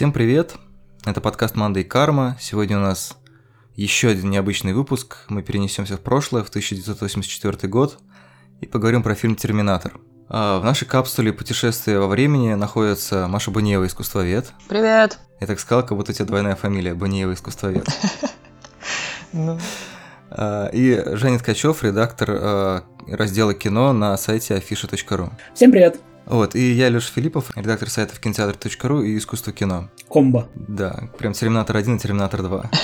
Всем привет! Это подкаст «Манда и карма». Сегодня у нас еще один необычный выпуск. Мы перенесемся в прошлое, в 1984 год, и поговорим про фильм «Терминатор». А в нашей капсуле путешествия во времени находится Маша Бунеева, искусствовед. Привет! Я так сказал, как будто у тебя двойная фамилия, Бунеева, искусствовед. Ну, А, И Женя Ткачев, редактор а, раздела кино на сайте afisha.ru. Всем привет! Вот, и я, Леша Филиппов, редактор сайтов кинотеатр.ру и искусство кино. Комбо. Да, прям Терминатор 1 и Терминатор 2.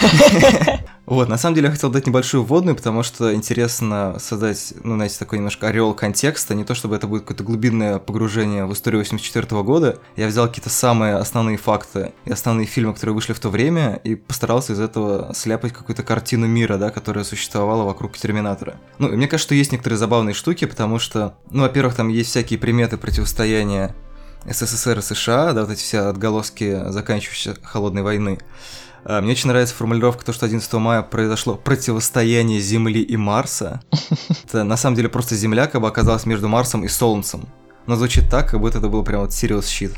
Вот, на самом деле я хотел дать небольшую вводную, потому что интересно создать, ну, знаете, такой немножко орел контекста, не то чтобы это будет какое-то глубинное погружение в историю 84 года. Я взял какие-то самые основные факты и основные фильмы, которые вышли в то время, и постарался из этого сляпать какую-то картину мира, да, которая существовала вокруг Терминатора. Ну, и мне кажется, что есть некоторые забавные штуки, потому что, ну, во-первых, там есть всякие приметы противостояния СССР и США, да, вот эти все отголоски заканчивающейся холодной войны. А, Мне очень нравится формулировка, то, что 11 мая произошло противостояние Земли и Марса. Это на самом деле просто Земля как бы оказалась между Марсом и Солнцем. Но звучит так, как будто это был прям вот serious shit.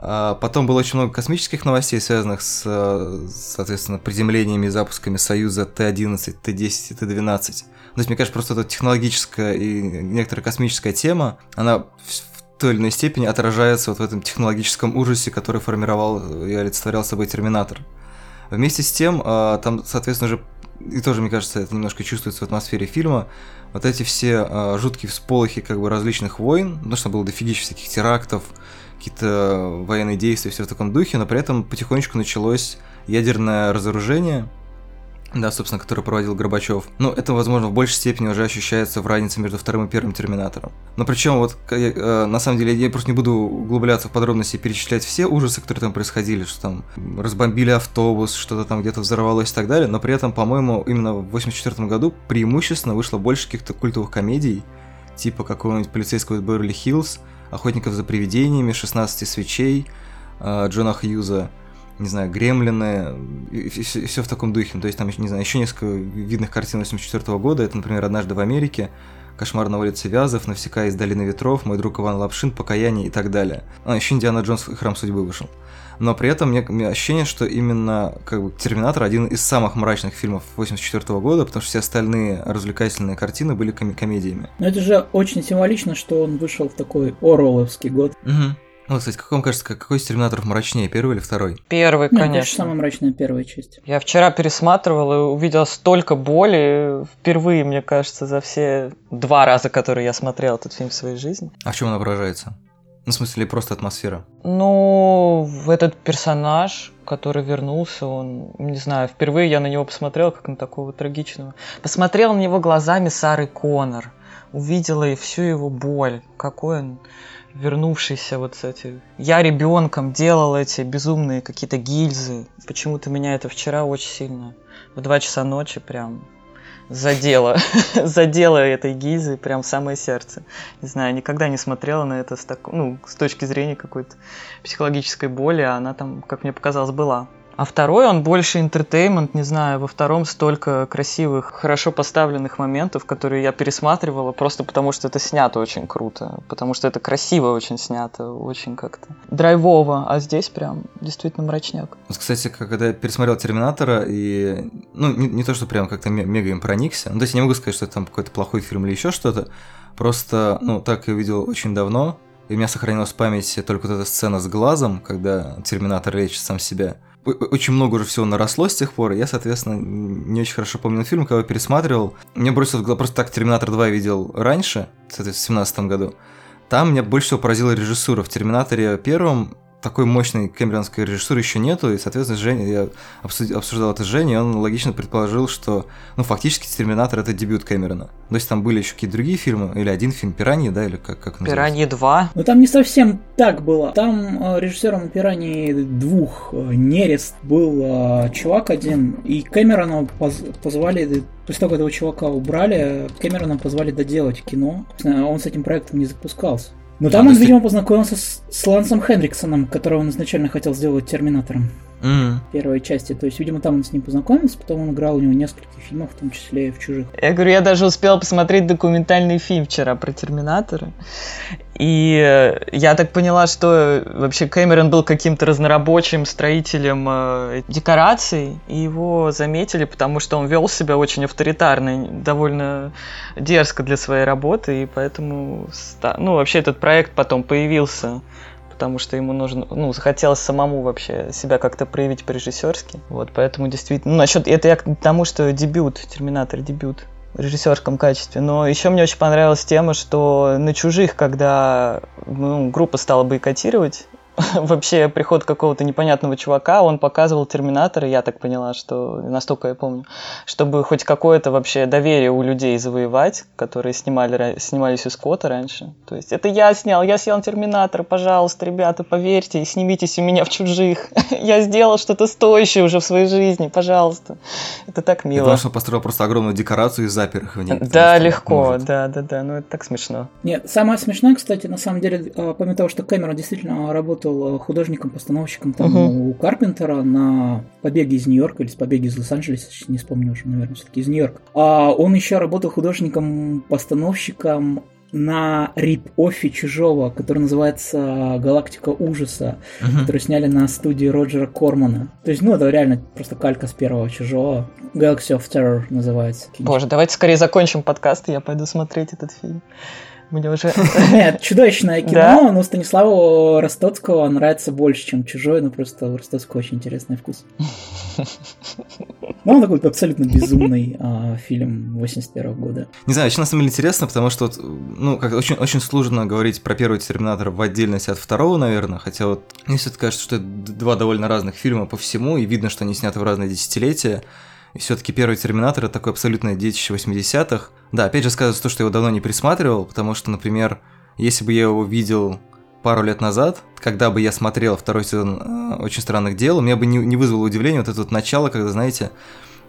А потом было очень много космических новостей, связанных с, э, соответственно, приземлениями и запусками Союза Т-11, Т-10 и Т-12. То есть, мне кажется, просто эта технологическая и некоторая космическая тема, она той или иной степени отражается вот в этом технологическом ужасе, который формировал и олицетворял собой Терминатор. Вместе с тем, а, там, соответственно, же, и тоже, мне кажется, это немножко чувствуется в атмосфере фильма, вот эти все а, жуткие всполохи как бы различных войн, потому что было дофигища всяких терактов, какие-то военные действия, все в таком духе, но при этом потихонечку началось ядерное разоружение, да, собственно, который проводил Горбачев. Ну, это, возможно, в большей степени уже ощущается в разнице между вторым и первым Терминатором. Но причем, вот, я, э, на самом деле, я просто не буду углубляться в подробности и перечислять все ужасы, которые там происходили, что там разбомбили автобус, что-то там где-то взорвалось и так далее, но при этом, по-моему, именно в 84 году преимущественно вышло больше каких-то культовых комедий, типа какого-нибудь полицейского из Беверли-Хиллз, Охотников за привидениями, 16 свечей, э, Джона Хьюза, не знаю, Гремлины, и, все, в таком духе. То есть там, не знаю, еще несколько видных картин 84 года. Это, например, «Однажды в Америке», «Кошмар на улице Вязов», «Навсекая из долины ветров», «Мой друг Иван Лапшин», «Покаяние» и так далее. А, еще «Индиана Джонс и Храм судьбы» вышел. Но при этом мне, у меня ощущение, что именно как бы «Терминатор» один из самых мрачных фильмов 84 года, потому что все остальные развлекательные картины были коми- комедиями. Но это же очень символично, что он вышел в такой Оруэлловский год. Угу. Ну, кстати, как вам кажется, как- какой из Терминаторов мрачнее, первый или второй? первый, Ну, конечно, конечно. самая мрачная первая часть. Я вчера пересматривал и увидел столько боли впервые, мне кажется, за все два раза, которые я смотрел этот фильм в своей жизни. А в чем она выражается? Ну, в смысле, просто атмосфера. Ну, в этот персонаж, который вернулся, он, не знаю, впервые я на него посмотрел, как на такого трагичного. Посмотрел на него глазами Сары Коннор, увидела и всю его боль, какой он вернувшийся вот с эти... Я ребенком делал эти безумные какие-то гильзы. Почему-то меня это вчера очень сильно в 2 часа ночи прям задело. задело этой гильзы прям в самое сердце. Не знаю, никогда не смотрела на это с, так... ну, с точки зрения какой-то психологической боли, а она там, как мне показалось, была. А второй, он больше интертеймент, не знаю, во втором столько красивых, хорошо поставленных моментов, которые я пересматривала, просто потому что это снято очень круто, потому что это красиво очень снято, очень как-то драйвово, а здесь прям действительно мрачняк. Кстати, когда я пересмотрел Терминатора, и, ну, не, не то, что прям как-то ме- мега им проникся, ну, то есть я не могу сказать, что это там какой-то плохой фильм или еще что-то, просто, ну, так я видел очень давно, и у меня сохранилась в памяти только вот эта сцена с глазом, когда Терминатор лечит сам себя. Очень много уже всего наросло с тех пор, и я, соответственно, не очень хорошо помню фильм, когда я пересматривал. Мне бросилось в просто так Терминатор 2 видел раньше, в 2017 году. Там меня больше всего поразила режиссура. В Терминаторе первом такой мощной кэмеронской режиссуры еще нету, и, соответственно, Женя, я обсуждал это с Женей, и он логично предположил, что, ну, фактически «Терминатор» — это дебют Кэмерона. То есть там были еще какие-то другие фильмы, или один фильм «Пираньи», да, или как, как? Пираньи 2. Но там не совсем так было. Там э, режиссером «Пираний двух» э, «Нерест» был э, чувак один, и Кэмерона поз- позвали, после того, как этого чувака убрали, Кэмерона позвали доделать кино. Он с этим проектом не запускался. Но Да, там то он, видимо, познакомился с, с Лансом Хендриксоном, которого он изначально хотел сделать Терминатором. Mm. первой части. То есть, видимо, там он с ним познакомился, потом он играл у него несколько фильмов, в том числе и в «Чужих». Я говорю, я даже успел посмотреть документальный фильм вчера про Терминатора. И э, я так поняла, что вообще Кэмерон был каким-то разнорабочим строителем э, декораций, и его заметили, потому что он вел себя очень авторитарно, довольно дерзко для своей работы, и поэтому, ну, вообще этот проект потом появился потому что ему нужно, ну, захотелось самому вообще себя как-то проявить по-режиссерски. Вот, поэтому действительно, ну, насчет, это я к тому, что дебют, Терминатор дебют в режиссерском качестве. Но еще мне очень понравилась тема, что на чужих, когда ну, группа стала бойкотировать вообще приход какого-то непонятного чувака, он показывал Терминатора, я так поняла, что настолько я помню, чтобы хоть какое-то вообще доверие у людей завоевать, которые снимали, снимались у Скотта раньше. То есть это я снял, я снял Терминатор, пожалуйста, ребята, поверьте и снимитесь у меня в чужих. я сделал что-то стоящее уже в своей жизни, пожалуйста. Это так мило. Потому что построил просто огромную декорацию и запер их в ней. Да, легко, может. да, да, да, ну это так смешно. Нет, самое смешное, кстати, на самом деле, а, помимо того, что Кэмерон действительно работал работал художником-постановщиком там угу. у Карпентера на «Побеге из Нью-Йорка» или с «Побеге из Лос-Анджелеса», не вспомню уже, наверное, все-таки из Нью-Йорка. А он еще работал художником-постановщиком на рип-оффе чужого, который называется «Галактика ужаса», uh-huh. который сняли на студии Роджера Кормана. То есть, ну, это реально просто калька с первого чужого. Galaxy of Terror называется. Боже, давайте скорее закончим подкаст, и я пойду смотреть этот фильм. Мне уже... Нет, чудовищное кино, но Станиславу Ростоцкого нравится больше, чем чужой, но просто у Ростоцкого очень интересный вкус. Ну, он такой абсолютно безумный а, фильм 81 года. Не знаю, очень на самом деле интересно, потому что, ну, как очень, очень сложно говорить про первый Терминатор в отдельности от второго, наверное, хотя вот мне все-таки кажется, что это два довольно разных фильма по всему, и видно, что они сняты в разные десятилетия. И все-таки первый Терминатор это такое абсолютное детище 80-х. Да, опять же сказывается то, что я его давно не присматривал, потому что, например, если бы я его видел пару лет назад, когда бы я смотрел второй сезон э, «Очень странных дел», у меня бы не, не вызвало удивления вот это вот начало, когда, знаете,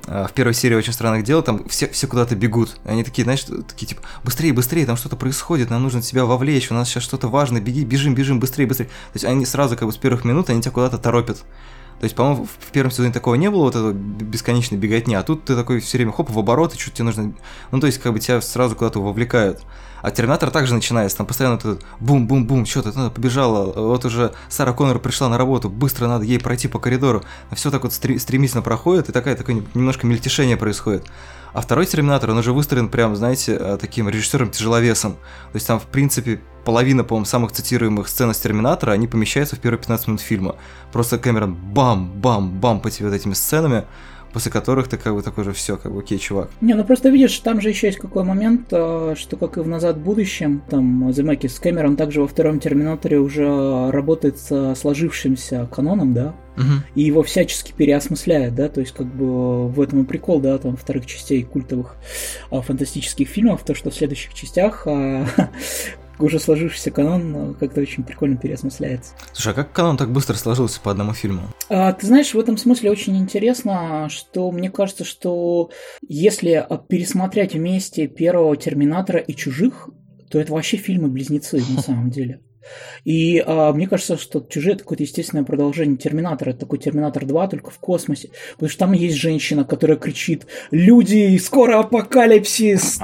э, в первой серии «Очень странных дел» там все, все куда-то бегут. Они такие, знаешь, такие типа, быстрее, быстрее, там что-то происходит, нам нужно тебя вовлечь, у нас сейчас что-то важное, беги, бежим, бежим, быстрее, быстрее. То есть они сразу как бы с первых минут, они тебя куда-то торопят. То есть, по-моему, в первом сезоне такого не было, вот этого бесконечной беготни, а тут ты такой все время хоп, в оборот, и что тебе нужно... Ну, то есть, как бы тебя сразу куда-то вовлекают. А Терминатор также начинается, там постоянно этот бум-бум-бум, что-то надо побежала, вот уже Сара Коннор пришла на работу, быстро надо ей пройти по коридору. Все так вот стремительно проходит, и такая, такое немножко мельтешение происходит. А второй Терминатор, он уже выстроен прям, знаете, э, таким режиссером-тяжеловесом. То есть там, в принципе, половина, по-моему, самых цитируемых сцен из Терминатора, они помещаются в первые 15 минут фильма. Просто Кэмерон бам-бам-бам по тебе вот этими сценами после которых ты как бы такой же все, как бы окей, чувак. Не, ну просто видишь, там же еще есть какой момент, э, что как и в «Назад в будущем», там Земекис Кэмерон также во втором Терминаторе уже работает с сложившимся каноном, да, угу. и его всячески переосмысляет, да, то есть как бы в этом и прикол, да, там вторых частей культовых а, фантастических фильмов, то, что в следующих частях а, уже сложившийся канон как-то очень прикольно переосмысляется. Слушай, а как канон так быстро сложился по одному фильму? А, ты знаешь, в этом смысле очень интересно, что мне кажется, что если пересмотреть вместе первого Терминатора и Чужих, то это вообще фильмы-близнецы на самом деле. И а, мне кажется, что «Чужие» — это какое-то естественное продолжение «Терминатора». Это такой «Терминатор 2», только в космосе. Потому что там есть женщина, которая кричит «Люди, скоро апокалипсис!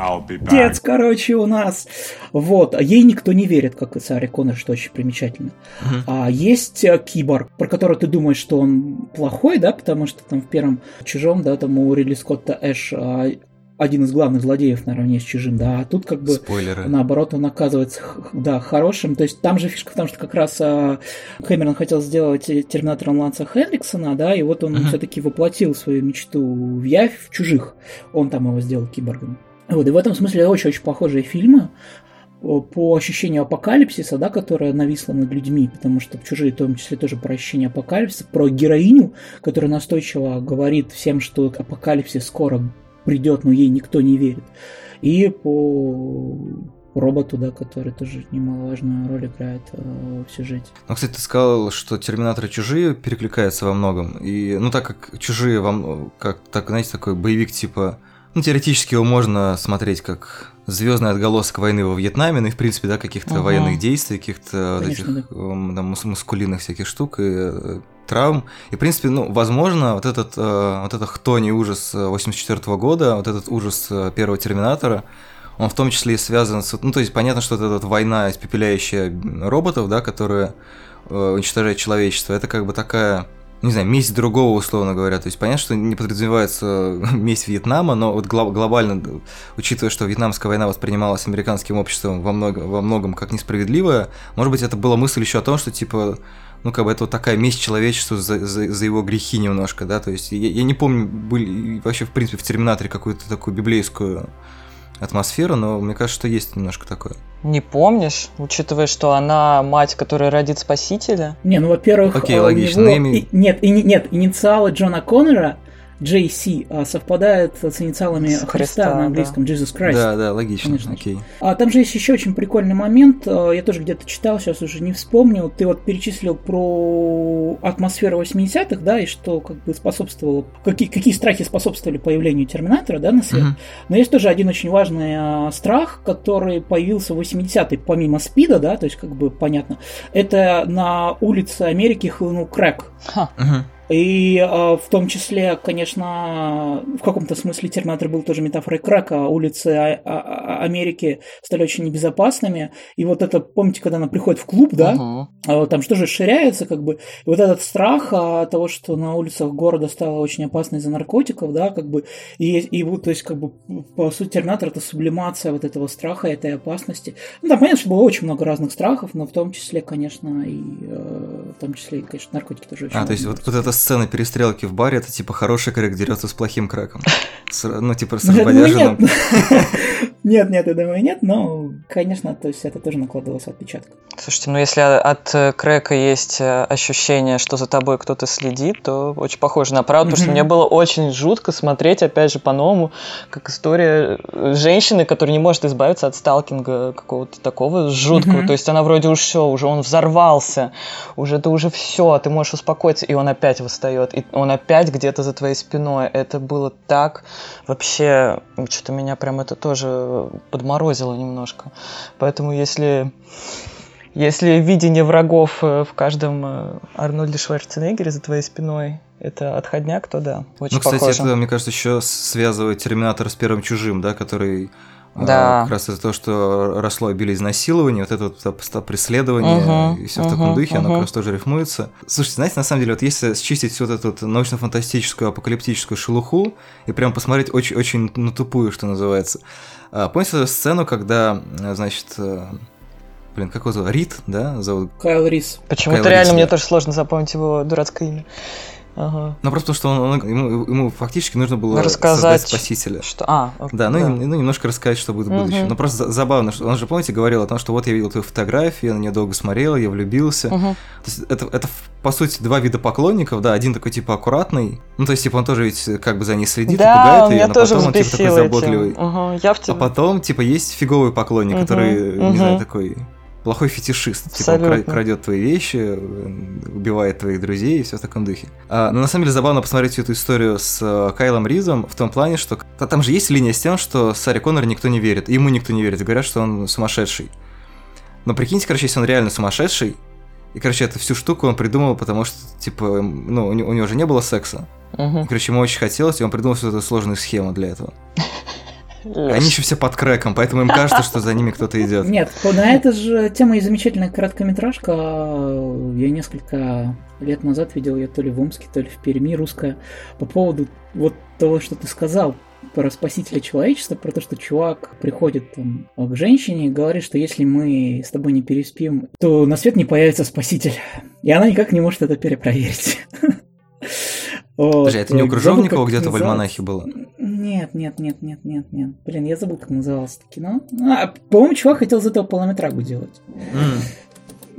Дец, короче, у нас!» Вот. А ей никто не верит, как и Саре Коннор, что очень примечательно. Uh-huh. А есть а, киборг, про которого ты думаешь, что он плохой, да, потому что там в первом «Чужом», да, там у Рилли Скотта Эш а, один из главных злодеев наравне с чужим, да, а тут как бы Спойлеры. наоборот он оказывается, да, хорошим, то есть там же фишка в том, что как раз а, Хэмерон хотел сделать Терминатором Ланса Хенриксона, да, и вот он uh-huh. все-таки воплотил свою мечту в явь в чужих, он там его сделал киборгом. Вот, и в этом смысле очень-очень похожие фильмы, по ощущению апокалипсиса, да, которая нависла над людьми, потому что чужие, в том числе тоже про ощущение апокалипсиса, про героиню, которая настойчиво говорит всем, что апокалипсис скоро придет, но ей никто не верит. И по роботу, да, который тоже немаловажную роль играет э, в сюжете. Ну, кстати, ты сказал, что Терминаторы чужие перекликаются во многом. И, ну, так как чужие вам, как, так, знаете, такой боевик типа Ну, теоретически его можно смотреть как звездный отголосок войны во Вьетнаме, ну и, в принципе, да, каких-то Ага. военных действий, каких-то вот этих эм, там, мус- мускулинных всяких штук и э, травм. И, в принципе, ну, возможно, вот этот, э, вот этот хтоний ужас 84 года, вот этот ужас э, первого Терминатора, он в том числе и связан с... Ну, то есть, понятно, что вот эта вот война, испепеляющая роботов, да, которая э, уничтожает человечество, это как бы такая не знаю, месть другого, условно говоря. То есть понятно, что не подразумевается месть Вьетнама, но вот гло- глобально, учитывая, что Вьетнамская война воспринималась американским обществом во, много, во многом как несправедливая, может быть, это была мысль еще о том, что типа ну, как бы это вот такая месть человечеству за, за, за его грехи немножко, да, то есть я, я не помню, были вообще, в принципе, в Терминаторе какую-то такую библейскую атмосферу, но мне кажется, что есть немножко такое. Не помнишь, учитывая, что она мать, которая родит Спасителя? Не, ну, во-первых, Окей, у логично, него- и- нет, и, нет, инициалы Джона Коннора, JC, а, совпадают с инициалами С Христа, Христа, на английском, Jesus Christ. Да, да, логично, Конечно. окей. А там же есть еще очень прикольный момент, э, я тоже где-то читал, сейчас уже не вспомнил. Ты вот перечислил про атмосферу 80-х, да, и что как бы способствовало, какие, какие страхи способствовали появлению Терминатора, да, на свет. Мгм. Но есть тоже один очень важный э, страх, который появился в 80-е, помимо СПИДа, да, то есть как бы понятно. Это на улице Америки хлынул крэк. Ха. Мгм. И э, в том числе, конечно, в каком-то смысле Терминатор был тоже метафорой крака. Улицы А- А- А- Америки стали очень небезопасными. И вот это, помните, когда она приходит в клуб, да, а там что же расширяется, как бы, и вот этот страх а, того, что на улицах города стало очень опасно из-за наркотиков, да, как бы, и, и вот, то есть, как бы, по сути, Терминатор это сублимация вот этого страха, этой опасности. Ну, там понятно, что было очень много разных страхов, но в том числе, конечно, и э, в том числе, и, конечно, наркотики тоже очень А, то есть вот, вот эта сцена перестрелки в баре, это типа хороший крэк дерется с плохим крэком. С- ну, типа с разбодяженным. нет. Нет, я думаю, нет, но, конечно, то есть это тоже накладывалось отпечаток. Слушайте, ну если от э, Крека есть э, ощущение, что за тобой кто-то следит, то очень похоже на правду, потому что мне было очень жутко смотреть, опять же, по-новому, как история э, женщины, которая не может избавиться от сталкинга какого-то такого жуткого. То есть она вроде уж все, уже он взорвался, уже это уже все, ты можешь успокоиться, и он опять восстает, и он опять где-то за твоей спиной. Это было так вообще, что-то меня прям это тоже подморозило немножко. Поэтому если если видение врагов э, в каждом э, Арнольде Шварценеггере за твоей спиной это отходняк, то да, очень Ну, кстати, похоже. это, мне кажется, еще связывает Терминатор с первым чужим, да, который а, Да. как раз из-за того, что росло обилие изнасилований, вот это вот преследование Мгм, и все в таком духе, оно мгм. как раз тоже рифмуется. Слушайте, знаете, на самом деле, вот если счистить всю вот эту вот научно-фантастическую апокалиптическую шелуху и прям посмотреть очень-очень на тупую, что называется. А, помните эту сцену, когда, а, значит, а, блин, как его зовут? Рид, да, зовут Кайл Рис. Почему-то реально Рис, мне да. тоже сложно запомнить его дурацкое имя. Ага. Ну, просто потому что он, он- ему, ему фактически нужно было Рассказать, создать спасителя. Что? А, Да, ну, и- ну, немножко рассказать, что будет в будущем. Мгм. Ну, просто за- забавно, что он же, помните, говорил о том, что вот я видел твою фотографию, я на нее долго смотрел, я влюбился. Мгм. То есть это, это, по сути, два вида поклонников, да, один такой, типа, аккуратный, ну, то есть, типа, он тоже ведь как бы за ней следит и Да, пугает он ее, но потом он, типа, такой заботливый. Ага, Я в А тебе. потом, типа, есть фиговый поклонник, Мгм, который, не мгм. знаю, такой плохой фетишист. Типа, Абсолютно. крадет твои вещи, убивает твоих друзей и все в таком духе. А, но на самом деле забавно посмотреть всю эту историю с э, Кайлом Ризом в том плане, что та- там же есть линия с тем, что Саре Коннор никто не верит, ему никто не верит, говорят, что он сумасшедший. Но прикиньте, короче, если он реально сумасшедший, и, короче, эту всю штуку он придумал, потому что, типа, ну, у него, у него же не было секса. Мгм. И, короче, ему очень хотелось, и он придумал всю эту сложную схему для этого. Они еще все под крэком, поэтому им кажется, что за ними кто-то идет. Нет, на это же тема и замечательная короткометражка. Я несколько лет назад видел ее то ли в Омске, то ли в Перми, русская, по поводу вот того, что ты сказал про спасителя человечества, про то, что чувак приходит там, к женщине и говорит, что если мы с тобой не переспим, то на свет не появится спаситель. И она никак не может это перепроверить. Подожди, а это не у Я забыл, Крыжовникова где-то в. Альманахе было? Нет, нет, нет, нет, нет, нет. Блин, я забыл, как называлось это кино. А, по-моему, чувак хотел из этого полнометрагу делать.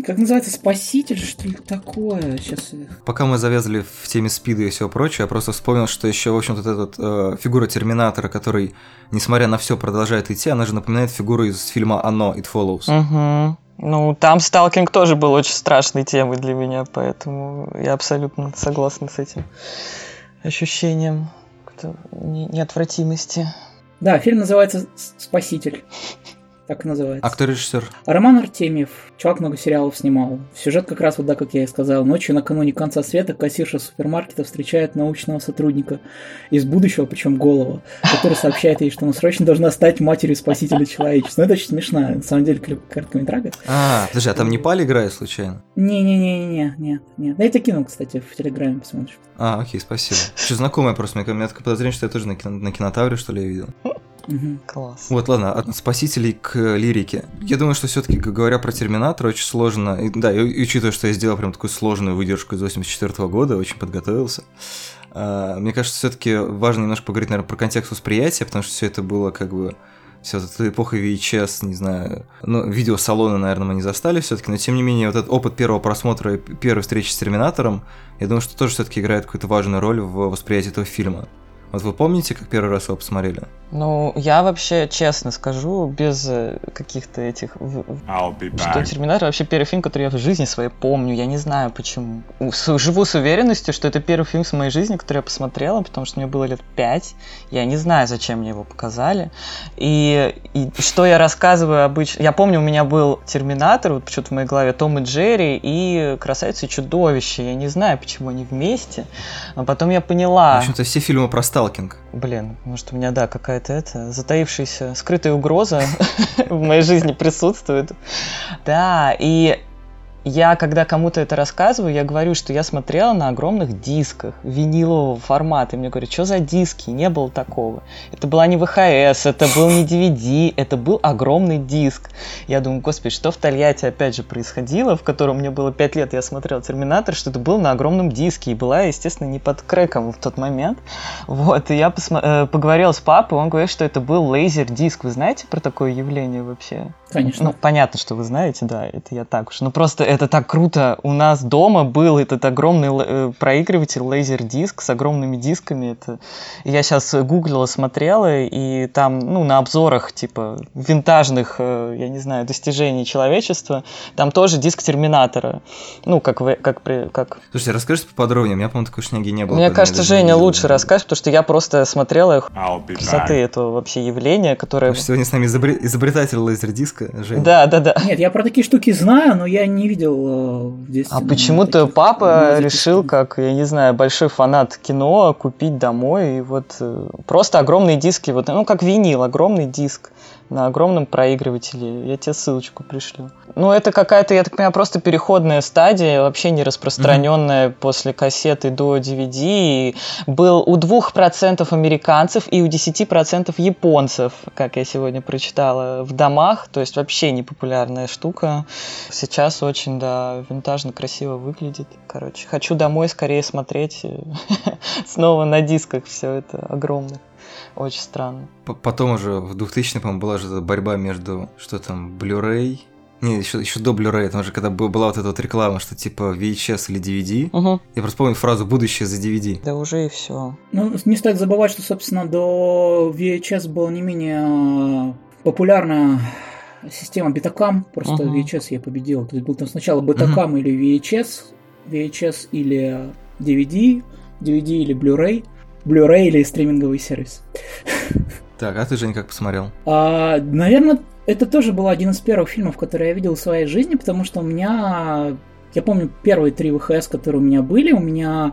Как называется, Спаситель, что ли, такое? Сейчас... Пока мы завязали в теме спида и всего прочего, я просто вспомнил, что еще, в общем-то, вот эта э, фигура Терминатора, который, несмотря на все, продолжает идти, она же напоминает фигуру из фильма «Оно», «It Follows». Мгм. Ну, там сталкинг тоже был очень страшной темой для меня, поэтому я абсолютно согласна с этим ощущением. Неотвратимости. Да, фильм называется «Спаситель» так называется. А кто режиссер? Роман Артемьев. Чувак много сериалов снимал. Сюжет как раз вот, да, как я и сказал. Ночью накануне конца света кассирша супермаркета встречает научного сотрудника из будущего, причем голова, который сообщает ей, что она срочно должна стать матерью спасителя человечества. Ну, это очень смешно. На самом деле, короткометрага. А, подожди, а там не Паль играет случайно? Не-не-не-не, нет, нет. Да это кинул, кстати, в Телеграме посмотришь. А, окей, спасибо. Что знакомое просто, у меня такое подозрение, что я тоже на, кино, на кинотавре, что ли, я видел. Угу. Класс. Вот, ладно, от спасителей к лирике. Я думаю, что все-таки, говоря про Терминатор, очень сложно. И, да, и, и учитывая, что я сделал прям такую сложную выдержку из 84 года, очень подготовился. А, мне кажется, все-таки важно немножко поговорить, наверное, про контекст восприятия, потому что все это было как бы вся вот эта эпоха VHS, не знаю, ну, видеосалоны, наверное, мы не застали все-таки, но тем не менее, вот этот опыт первого просмотра и первой встречи с Терминатором, я думаю, что тоже все-таки играет какую-то важную роль в восприятии этого фильма. Вот вы помните, как первый раз его посмотрели? Ну, я вообще честно скажу, без э, каких-то этих... Что «Терминатор» вообще первый фильм, который я в жизни своей помню. Я не знаю почему. Живу с уверенностью, что это первый фильм в моей жизни, который я посмотрела, потому что мне было лет пять. Я не знаю, зачем мне его показали. И, и что я рассказываю обычно... Я помню, у меня был «Терминатор», вот почему-то в моей голове, «Том и Джерри» и «Красавица и чудовище». Я не знаю, почему они вместе. Но потом я поняла... В общем-то, все фильмы про сталкинг. Блин, может, у меня, да, какая-то это, затаившаяся скрытая угроза в моей жизни присутствует. Да, и я, когда кому-то это рассказываю, я говорю, что я смотрела на огромных дисках винилового формата. И мне говорят, что за диски? Не было такого. Это была не ВХС, это был не DVD, это был огромный диск. Я думаю, господи, что в Тольятти опять же происходило, в котором мне было 5 лет, я смотрел Терминатор, что это был на огромном диске. И была, естественно, не под крэком в тот момент. Вот, и я посмо- э, поговорила с папой, он говорит, что это был лазер-диск. Вы знаете про такое явление вообще? Конечно. Ну, понятно, что вы знаете, да, это я так уж. Ну, просто это так круто. У нас дома был этот огромный э, проигрыватель лазер-диск с огромными дисками. Это... Я сейчас гуглила, смотрела, и там, ну, на обзорах, типа, винтажных, э, я не знаю, достижений человечества, там тоже диск Терминатора. Ну, как... Вы, как, при, как... Слушайте, расскажите поподробнее, у меня, по-моему, такой шняги не было. Мне кажется, Женя лучше расскажет, потому что я просто смотрела красоты этого вообще явления, которое... Сегодня с нами изобретатель лазер-диска Жень. Да, да, да. Нет, я про такие штуки знаю, но я не видел э, в детстве. А почему-то папа решил, как, я не знаю, большой фанат кино, купить домой. И вот э, просто огромные диски, вот, ну, как винил, огромный диск на огромном проигрывателе. Я тебе ссылочку пришлю. Ну, это какая-то, я так понимаю, просто переходная стадия, вообще не распространенная mm-hmm. после кассеты до DVD. И был у 2% американцев и у 10% японцев, как я сегодня прочитала, в домах. То есть вообще непопулярная штука. Сейчас очень, да, винтажно, красиво выглядит. Короче, хочу домой скорее смотреть снова на дисках все это огромное. Очень странно. Потом уже в 2000 по была же борьба между, что там, Blu-ray, не, еще, еще до Blu-ray, там же когда была вот эта вот реклама, что типа VHS или DVD. Угу. Я просто помню фразу «будущее за DVD». Да уже и все. Ну, не стоит забывать, что, собственно, до VHS была не менее а, популярна система Betacam, просто угу. VHS я победил. То есть был там сначала Betacam угу. или VHS, VHS или DVD, DVD или Blu-ray. Blu-ray или стриминговый сервис. Так, а ты, Жень, как посмотрел? А, наверное, это тоже был один из первых фильмов, которые я видел в своей жизни, потому что у меня... Я помню первые три ВХС, которые у меня были. У меня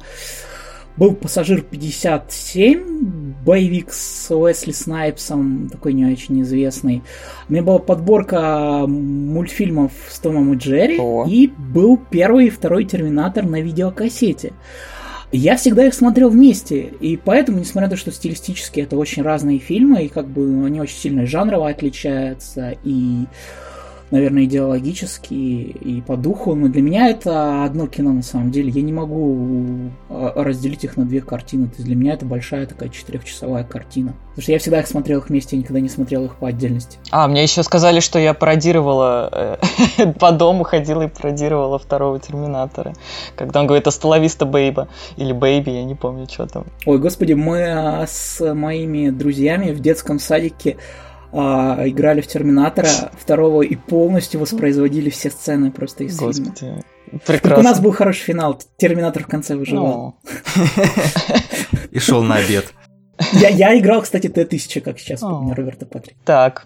был «Пассажир 57», боевик с Уэсли Снайпсом, такой не очень известный. У меня была подборка мультфильмов с Томом и Джерри. О. И был первый и второй «Терминатор» на видеокассете. Я всегда их смотрел вместе, и поэтому, несмотря на то, что стилистически это очень разные фильмы, и как бы они очень сильно жанрово отличаются, и наверное, идеологически и по духу, но для меня это одно кино на самом деле. Я не могу а, разделить их на две картины. То есть для меня это большая такая четырехчасовая картина. Потому что я всегда их смотрел их вместе, я никогда не смотрел их по отдельности. А, мне еще сказали, что я пародировала э, по дому ходила и пародировала второго Терминатора. Когда он говорит «Астоловиста Бейба» или «Бэйби», я не помню, что там. Ой, господи, мы а, с моими друзьями в детском садике а, играли в Терминатора второго и полностью воспроизводили все сцены просто из Господи. фильма. Прекрасно. У нас был хороший финал. Терминатор в конце выживал. И шел на обед. Я, я играл, кстати, Т-1000, как сейчас помню, Роберта Патрик. Так,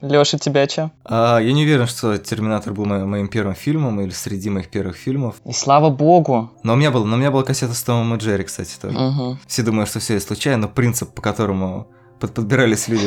Леша, тебя что? А, я не уверен, что Терминатор был моим, моим первым фильмом или среди моих первых фильмов. И слава богу. Но у меня была, но у меня была кассета с Томом и Джерри, кстати, тоже. Угу. Все думают, что все это случайно, но принцип, по которому под, подбирались люди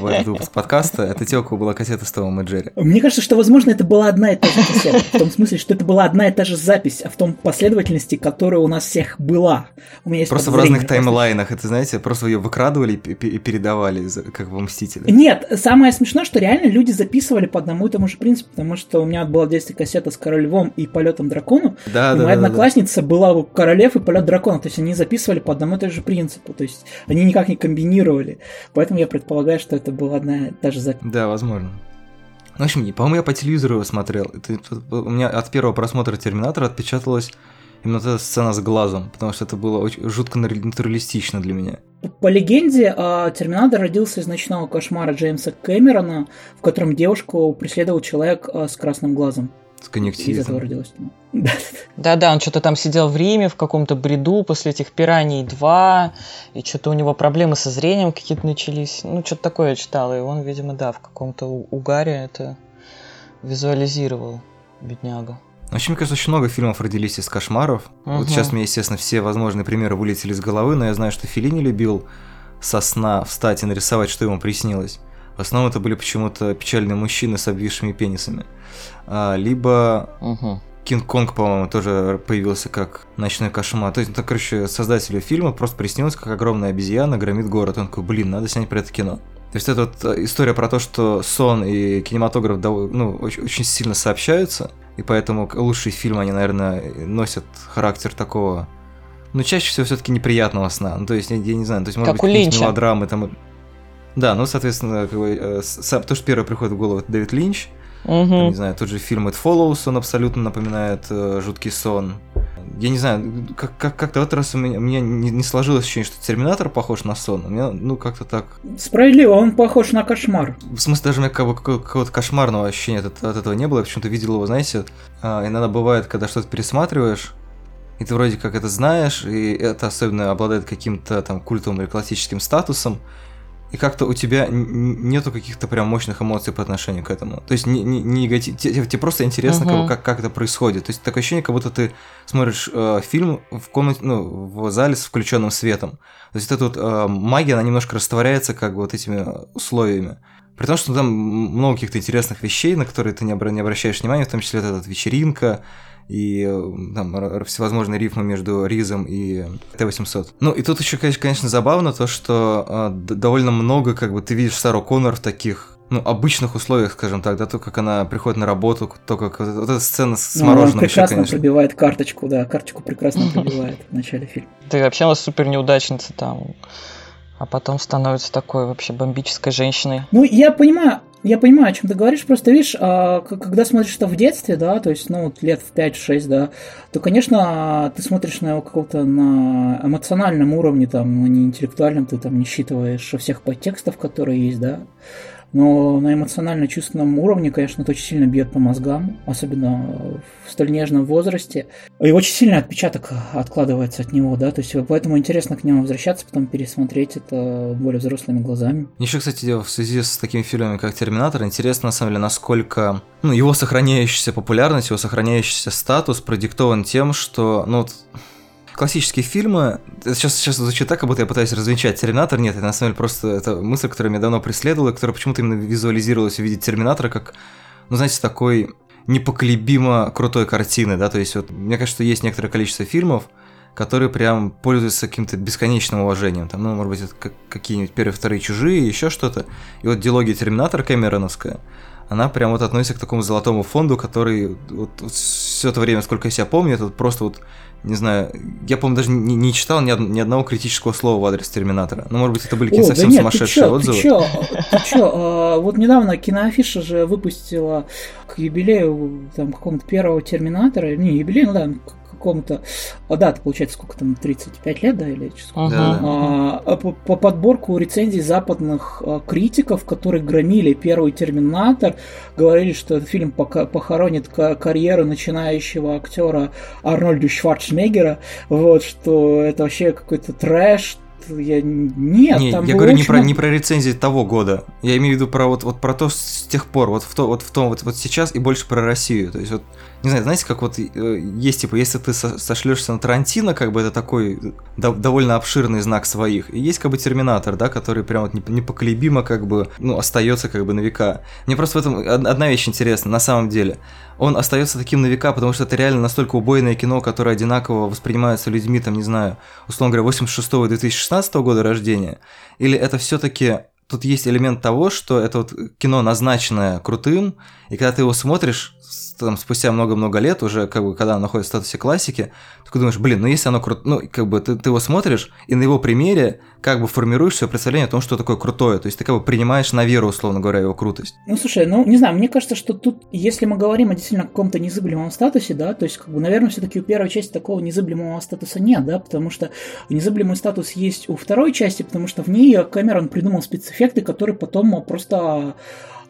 в, этот выпуск подкаста, это те, у кого была кассета с Томом и Джерри. Мне кажется, что, возможно, это была одна и та же кассета. В том смысле, что это была одна и та же запись, а в том последовательности, которая у нас всех была. У меня есть Просто в разных таймлайнах, это, знаете, просто ее выкрадывали и передавали, как в Мстители. Нет, самое смешное, что реально люди записывали по одному и тому же принципу, потому что у меня была в детстве кассета с Король Львом и Полетом Дракону, да, и да, моя да, одноклассница да. была Королев и Полет Дракона, то есть они записывали по одному и тому же принципу, то есть они никак не комбинировали. Поэтому я предполагаю, что это была одна и та же запись. Да, возможно. В общем, по-моему, я по телевизору его смотрел. Это, у меня от первого просмотра Терминатора отпечаталась именно эта сцена с глазом, потому что это было очень жутко натуралистично для меня. По легенде, а, Терминатор родился из ночного кошмара Джеймса Кэмерона, в котором девушку преследовал человек а, с красным глазом. С конъюнктивитом. Из этого родилась Да-да, он что-то там сидел в Риме в каком-то бреду после этих «Пираний 2», и что-то у него проблемы со зрением какие-то начались. Ну, что-то такое я читала, и он, видимо, да, в каком-то угаре это визуализировал, бедняга. Вообще, мне кажется, очень много фильмов родились из кошмаров. Угу. Вот сейчас мне, естественно, все возможные примеры вылетели из головы, но я знаю, что Филини любил со сна встать и нарисовать, что ему приснилось. В основном это были почему-то печальные мужчины с обвисшими пенисами. А, либо угу. Кинг-Конг, по-моему, тоже появился как ночной кошмар. То есть, это, короче, создателю фильма просто приснилось, как огромная обезьяна громит город. Он такой, блин, надо снять про это кино. То есть это вот э, история про то, что сон и кинематограф ну, очень, очень сильно сообщаются, и поэтому лучшие фильмы, они, наверное, носят характер такого, ну, чаще всего все-таки неприятного сна. Ну, то есть, я, я не знаю, то есть, может как быть, мелодрамы там... Да, ну, соответственно, как бы, э, то, что первое приходит в голову, это Дэвид Линч, Угу. Не знаю, тот же фильм It Follows, он абсолютно напоминает э, жуткий сон. Я не знаю, как- как- как-то в этот раз у меня, у меня не, не сложилось ощущение, что Терминатор похож на сон. У меня, ну, как-то так... Справедливо, он похож на кошмар. В смысле, даже у меня как бы какого-то кошмарного ощущения от, от этого не было. Я почему-то видел его, знаете, а, иногда бывает, когда что-то пересматриваешь, и ты вроде как это знаешь, и это особенно обладает каким-то там культовым или классическим статусом, и как-то у тебя нету каких-то прям мощных эмоций по отношению к этому. То есть не, не, не негатив, тебе, тебе просто интересно, uh-huh. как, как это происходит. То есть такое ощущение, как будто ты смотришь э, фильм в комнате, ну, в зале с включенным светом. То есть эта вот э, магия, она немножко растворяется как бы вот этими условиями. При том, что там много каких-то интересных вещей, на которые ты не, обра- не обращаешь внимания, в том числе вот эта вечеринка, и там всевозможные рифмы между Ризом и Т-800. Ну, и тут еще, конечно, забавно то, что э, довольно много, как бы, ты видишь Сару Коннор в таких ну, обычных условиях, скажем так, да, то, как она приходит на работу, то, как вот, эта сцена с ну, мороженым. Она прекрасно еще, пробивает карточку, да, карточку прекрасно пробивает в начале фильма. Ты вообще у нас супер неудачница там, а потом становится такой вообще бомбической женщиной. Ну, я понимаю, я понимаю, о чем ты говоришь, просто видишь, а, когда смотришь это в детстве, да, то есть, ну, лет в 5-6, да, то, конечно, ты смотришь на его какого-то на эмоциональном уровне, там, не интеллектуальном, ты там не считываешь всех подтекстов, которые есть, да, но на эмоционально-чувственном уровне, конечно, это очень сильно бьет по мозгам, особенно в столь нежном возрасте. И очень сильный отпечаток откладывается от него, да, то есть поэтому интересно к нему возвращаться, потом пересмотреть это более взрослыми глазами. Еще, кстати, в связи с такими фильмами, как «Терминатор», интересно, на самом деле, насколько ну, его сохраняющаяся популярность, его сохраняющийся статус продиктован тем, что, ну, классические фильмы, сейчас, сейчас звучит так, как будто я пытаюсь развенчать Терминатор, нет, это на самом деле просто это мысль, которая меня давно преследовала, которая почему-то именно визуализировалась в виде Терминатора как, ну, знаете, такой непоколебимо крутой картины, да, то есть вот мне кажется, что есть некоторое количество фильмов, которые прям пользуются каким-то бесконечным уважением. Там, ну, может быть, это какие-нибудь первые, вторые чужие, еще что-то. И вот диалогия Терминатор Кэмероновская, она прям вот относится к такому золотому фонду, который вот, вот все это время, сколько я себя помню, это просто вот не знаю, я, по-моему, даже не, не читал ни, од, ни одного критического слова в адрес Терминатора. Ну, может быть, это были какие-то совсем да нет, сумасшедшие ты чё, отзывы. Ты чё, ты чё, а, вот недавно киноафиша же выпустила к юбилею там какого-то первого Терминатора, не юбилею, ну да, какому-то... А, да, это получается сколько там, 35 лет, да, или сколько? Да. А, по, по подборку рецензий западных а, критиков, которые громили первый Терминатор, говорили, что этот фильм похоронит карьеру начинающего актера Арнольда Шварценеггера, вот, что это вообще какой-то трэш, я нет. Не, там я говорю не очень про, много- не про рецензии того года. Я имею в виду про вот, вот про то с тех пор, вот в то, вот в том, вот, вот сейчас и больше про Россию. То есть вот, не знаю, знаете, как вот э, есть, типа, если ты со- сошлешься на Тарантино, как бы это такой до- довольно обширный знак своих. И есть как бы Терминатор, да, который прям вот неп- непоколебимо как бы, ну, остается как бы на века. Мне просто в этом од- одна вещь интересна, на самом деле. Он остается таким на века, потому что это реально настолько убойное кино, которое одинаково воспринимается людьми, там, не знаю, условно говоря, 86 и 2016 года рождения, или это все-таки тут есть элемент того, что это вот кино назначенное крутым, и когда ты его смотришь там, спустя много-много лет, уже как бы когда оно находится в статусе классики, ты думаешь, блин, ну если оно круто, ну как бы ты, ты его смотришь, и на его примере как бы формируешь свое представление о том, что такое крутое, то есть ты как бы принимаешь на веру, условно говоря, его крутость. Ну, слушай, ну, не знаю, мне кажется, что тут, если мы говорим о действительно каком-то незыблемом статусе, да, то есть, как бы, наверное, все-таки у первой части такого незыблемого статуса нет, да, потому что незыблемый статус есть у второй части, потому что в ней Кэмерон придумал спецэффекты, которые потом просто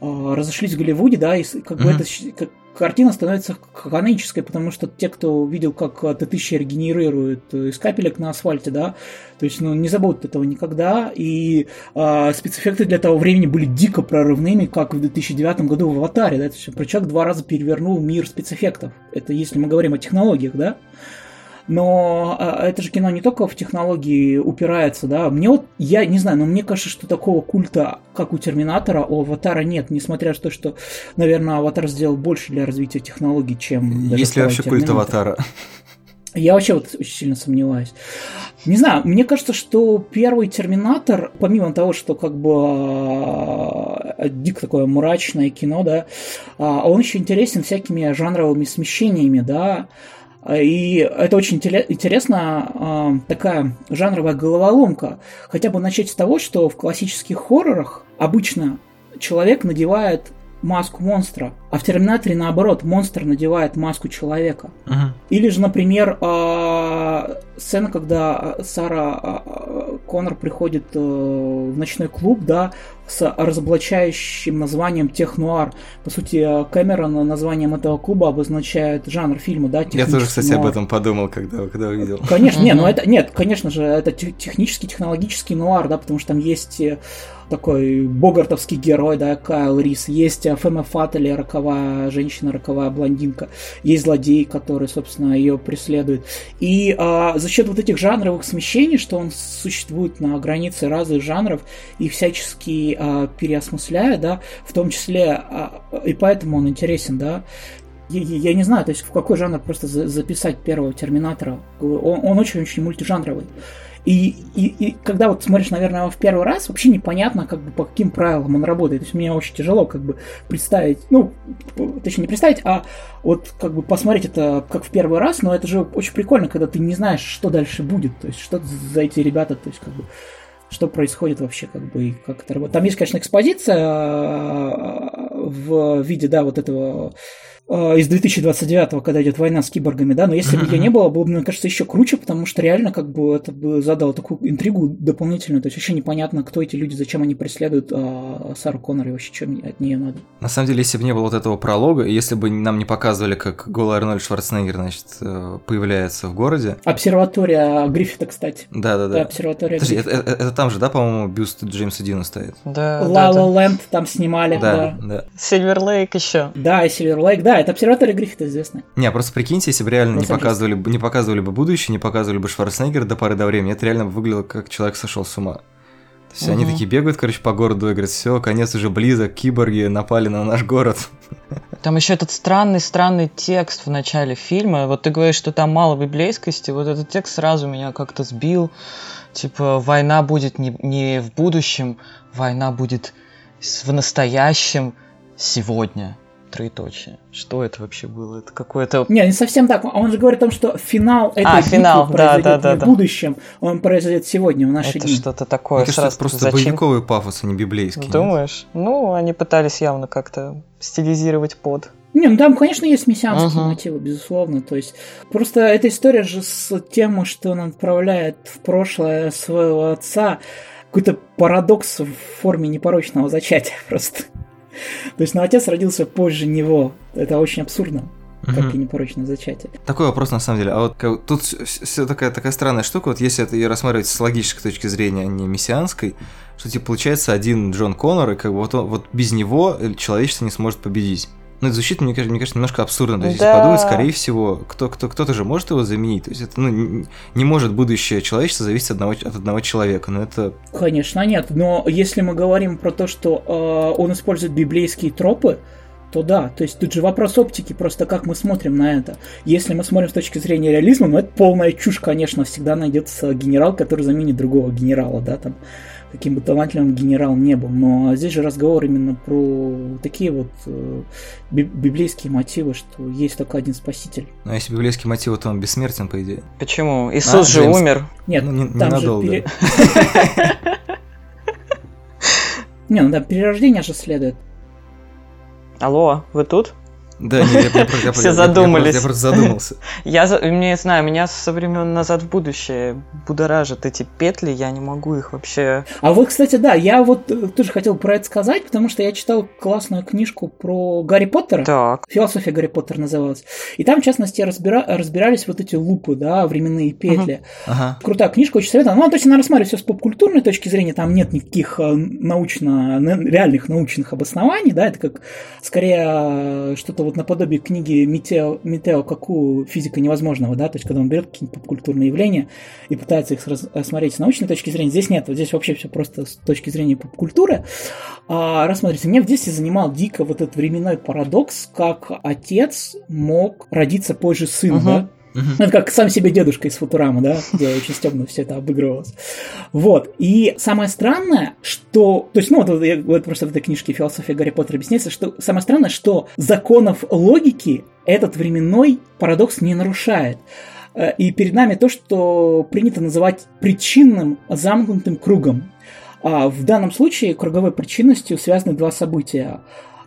разошлись в Голливуде, да, и как бы Мгм. это щ- как картина становится канонической, потому что те, кто видел, как а, Т-1000 регенерирует э, из капелек на асфальте, да, то есть, ну, не забудут этого никогда, и а, спецэффекты для того времени были дико прорывными, как в 2009 году в «Аватаре», да, то есть Прочак два раза перевернул мир спецэффектов, это если мы говорим о технологиях, да, но а, это же кино не только в технологии упирается, да. Мне вот, я не знаю, но мне кажется, что такого культа, как у Терминатора, у Аватара нет, несмотря на то, что, наверное, Аватар сделал больше для развития технологий, чем Есть ли вообще культ «Терминатор». аватара? Я вообще вот очень сильно сомневаюсь. Не знаю, мне кажется, что первый Терминатор, помимо того, что как бы а, дико такое мрачное кино, да, а, он еще интересен всякими жанровыми смещениями, да, и это очень интересно, а, такая жанровая головоломка. Хотя бы начать с того, что в классических хоррорах обычно человек надевает маску монстра, а в Терминаторе наоборот, монстр надевает маску человека. Мгм. Или же, например, а, сцена, когда Сара а, Коннор приходит э, в ночной клуб, да, с разоблачающим названием технуар. По сути, э, Кэмерон названием этого клуба обозначает жанр фильма, да, Я тоже, кстати, об нуар. этом подумал, когда, когда увидел. Конечно, не, ну Мгм. это нет, конечно же, это те- технический, технологический нуар, да, потому что там есть э, такой богартовский герой, да, Кайл Рис, есть Фэма Фаттели, роковая женщина, роковая блондинка, есть злодей, который, собственно, ее преследует. И а, за счет вот этих жанровых смещений, что он существует на границе разных жанров и всячески а, переосмысляя, да, в том числе, а, и поэтому он интересен, да, я, не знаю, то есть в какой жанр просто за- записать первого Терминатора. Он очень-очень мультижанровый. И, и, и когда вот смотришь, наверное, его в первый раз, вообще непонятно, как бы по каким правилам он работает. То есть мне очень тяжело как бы представить, ну, точнее не представить, а вот как бы посмотреть это как в первый раз, но это же очень прикольно, когда ты не знаешь, что дальше будет, то есть что за эти ребята, то есть как бы что происходит вообще, как бы, и как это работает. Там есть, конечно, экспозиция а, в виде, да, вот этого из 2029, когда идет война с киборгами, да, но если бы ее не было, было бы, мне кажется, еще круче, потому что реально как бы это бы задало такую интригу дополнительную, то есть вообще непонятно, кто эти люди, зачем они преследуют а, Сару Коннор и вообще, что им от нее надо. На самом деле, если бы не было вот этого пролога, если бы нам не показывали, как голый Арнольд Шварценеггер, значит, э, появляется в городе. Обсерватория Гриффита, кстати. Да, Да-да-да. обсерватория Подожди, это, это- это там же, да, по-моему, бюст Джеймса Дина стоит? Да, да, La да. La Land там снимали, да. да. Сильвер Лейк еще. Да, и Сильвер Лейк, да, это обсерватория Гриффита известная. Не, просто прикиньте, если бы реально не показывали, бы- не показывали бы будущее, не показывали бы Шварценеггера до поры до времени, это реально бы выглядело как человек сошел с ума. То есть они Мгм. такие бегают, короче, по городу и говорят, все, конец уже близок, киборги напали на наш город. Там еще этот странный-странный текст в начале фильма. Вот ты говоришь, что там мало библейскости. Вот этот текст сразу меня как-то сбил. Типа, война будет не, не в будущем, война будет в настоящем сегодня. Троеточие. Что это вообще было? Это какое-то... Не, не совсем так. Он же говорит о том, что финал этой А, битвы финал, да, произойдет да, да, не да. в будущем, он произойдет сегодня, в наши Это дни. что-то такое. Мне кажется, сразу это просто зачем? боевиковый пафос, а не библейский. нет? Думаешь? Ну, они пытались явно как-то стилизировать под. Не, ну там, конечно, есть мессианские Ага. мотивы, безусловно. То есть просто эта история же с тем, что он отправляет в прошлое своего отца, какой-то парадокс в форме непорочного зачатия просто. То есть, ну, отец родился позже него. Это очень абсурдно. как и непорочное зачатие. Такой вопрос на самом деле. А вот как- тут все такая, такая странная штука, вот если это ее рассматривать с логической точки зрения, а не мессианской, что типа получается один Джон Коннор, и как бы вот, он- вот без него человечество не сможет победить. Ну, это звучит, мне кажется, мне кажется, немножко абсурдно. То есть, Да. если подумать, скорее всего, кто, кто, кто-то же может его заменить. То есть, это, ну, не, не может будущее человечества зависеть от одного, от одного человека. Но это Конечно, нет. Но если мы говорим про то, что э, он использует библейские тропы, то да. То есть тут же вопрос оптики, просто как мы смотрим на это. Если мы смотрим с точки зрения реализма, ну это полная чушь, конечно. Всегда найдется генерал, который заменит другого генерала, да, там каким бы талантливым генерал не был. Но здесь же разговор именно про такие вот э, би- библейские мотивы, что есть только один спаситель. Ну, а если библейский мотив, то он бессмертен, по идее. Почему? Иисус А, же Джеймс. умер. Нет, Ну, не- там ненадолго. же пере- Не, ну там перерождение же следует. Алло, вы тут? Да, нет, я, я я, Все я- я- я задумались. Я просто задумался. Я не знаю, меня со времен назад в будущее будоражат эти петли, я не могу их вообще. А вот, кстати, да, я вот э, тоже хотел про это сказать, потому что я читал классную книжку про Гарри Поттера. Так. Философия Гарри Поттера называлась. И там, в частности, разбира- разбирались вот эти лупы, да, временные петли. Ага. Крутая книжка, очень советую. Ну, то есть она рассматривает все с поп-культурной точки зрения, там нет никаких э, научно, на- реальных научных обоснований, да, это как скорее э, что-то вот наподобие книги Метео, Метео Каку «Физика невозможного», да, то есть когда он берет какие-то поп-культурные явления и пытается их рассмотреть с научной точки зрения. Здесь нет, вот здесь вообще все просто с точки зрения поп-культуры. А, рассмотрите, меня в детстве занимал дико вот этот временной парадокс, как отец мог родиться позже сына, Мгм. да, Ну, это как сам себе дедушка из Футурамы, да, где очень стебно все это обыгрывалось. Вот. И самое странное, что... То есть, ну, вот, я- вот просто в этой книжке «Философия Гарри Поттера» объясняется, что самое странное, что законов логики этот временной парадокс не нарушает. Э, И перед нами то, что принято называть причинным замкнутым кругом. А в данном случае круговой причинностью связаны два события.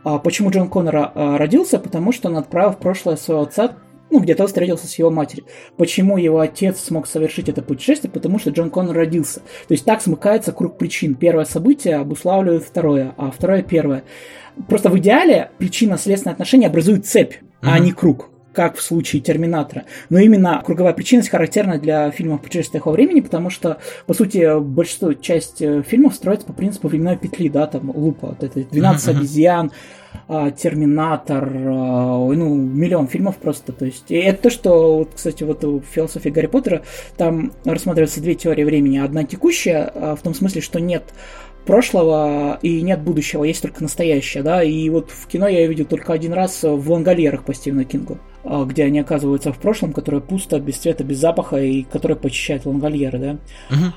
А Почему Джон Коннор а, родился? Потому что он отправил в прошлое своего отца ну, где-то он встретился с его матерью. Почему его отец смог совершить это путешествие? Потому что Джон Коннор родился. То есть так смыкается круг причин. Первое событие обуславливает второе, а второе первое. Просто в идеале причинно-следственные отношения образуют цепь, а Мгм. не круг как в случае Терминатора. Но именно круговая причинность характерна для фильмов «Путешествие во времени», потому что, по сути, большинство, часть э, фильмов строится по принципу временной петли, да, там, лупа, вот это 12 Мгм, мгм. обезьян, а, Терминатор, а, ну, миллион фильмов просто, то есть, и это то, что, вот, кстати, вот в философии Гарри Поттера там рассматриваются две теории времени. Одна текущая, а, в том смысле, что нет прошлого и нет будущего, есть только настоящее, да, и вот в кино я ее видел только один раз в «Лангольерах» по Стивену Кингу, где они оказываются в прошлом, которое пусто, без цвета, без запаха, и которое почищает лангольеры, да.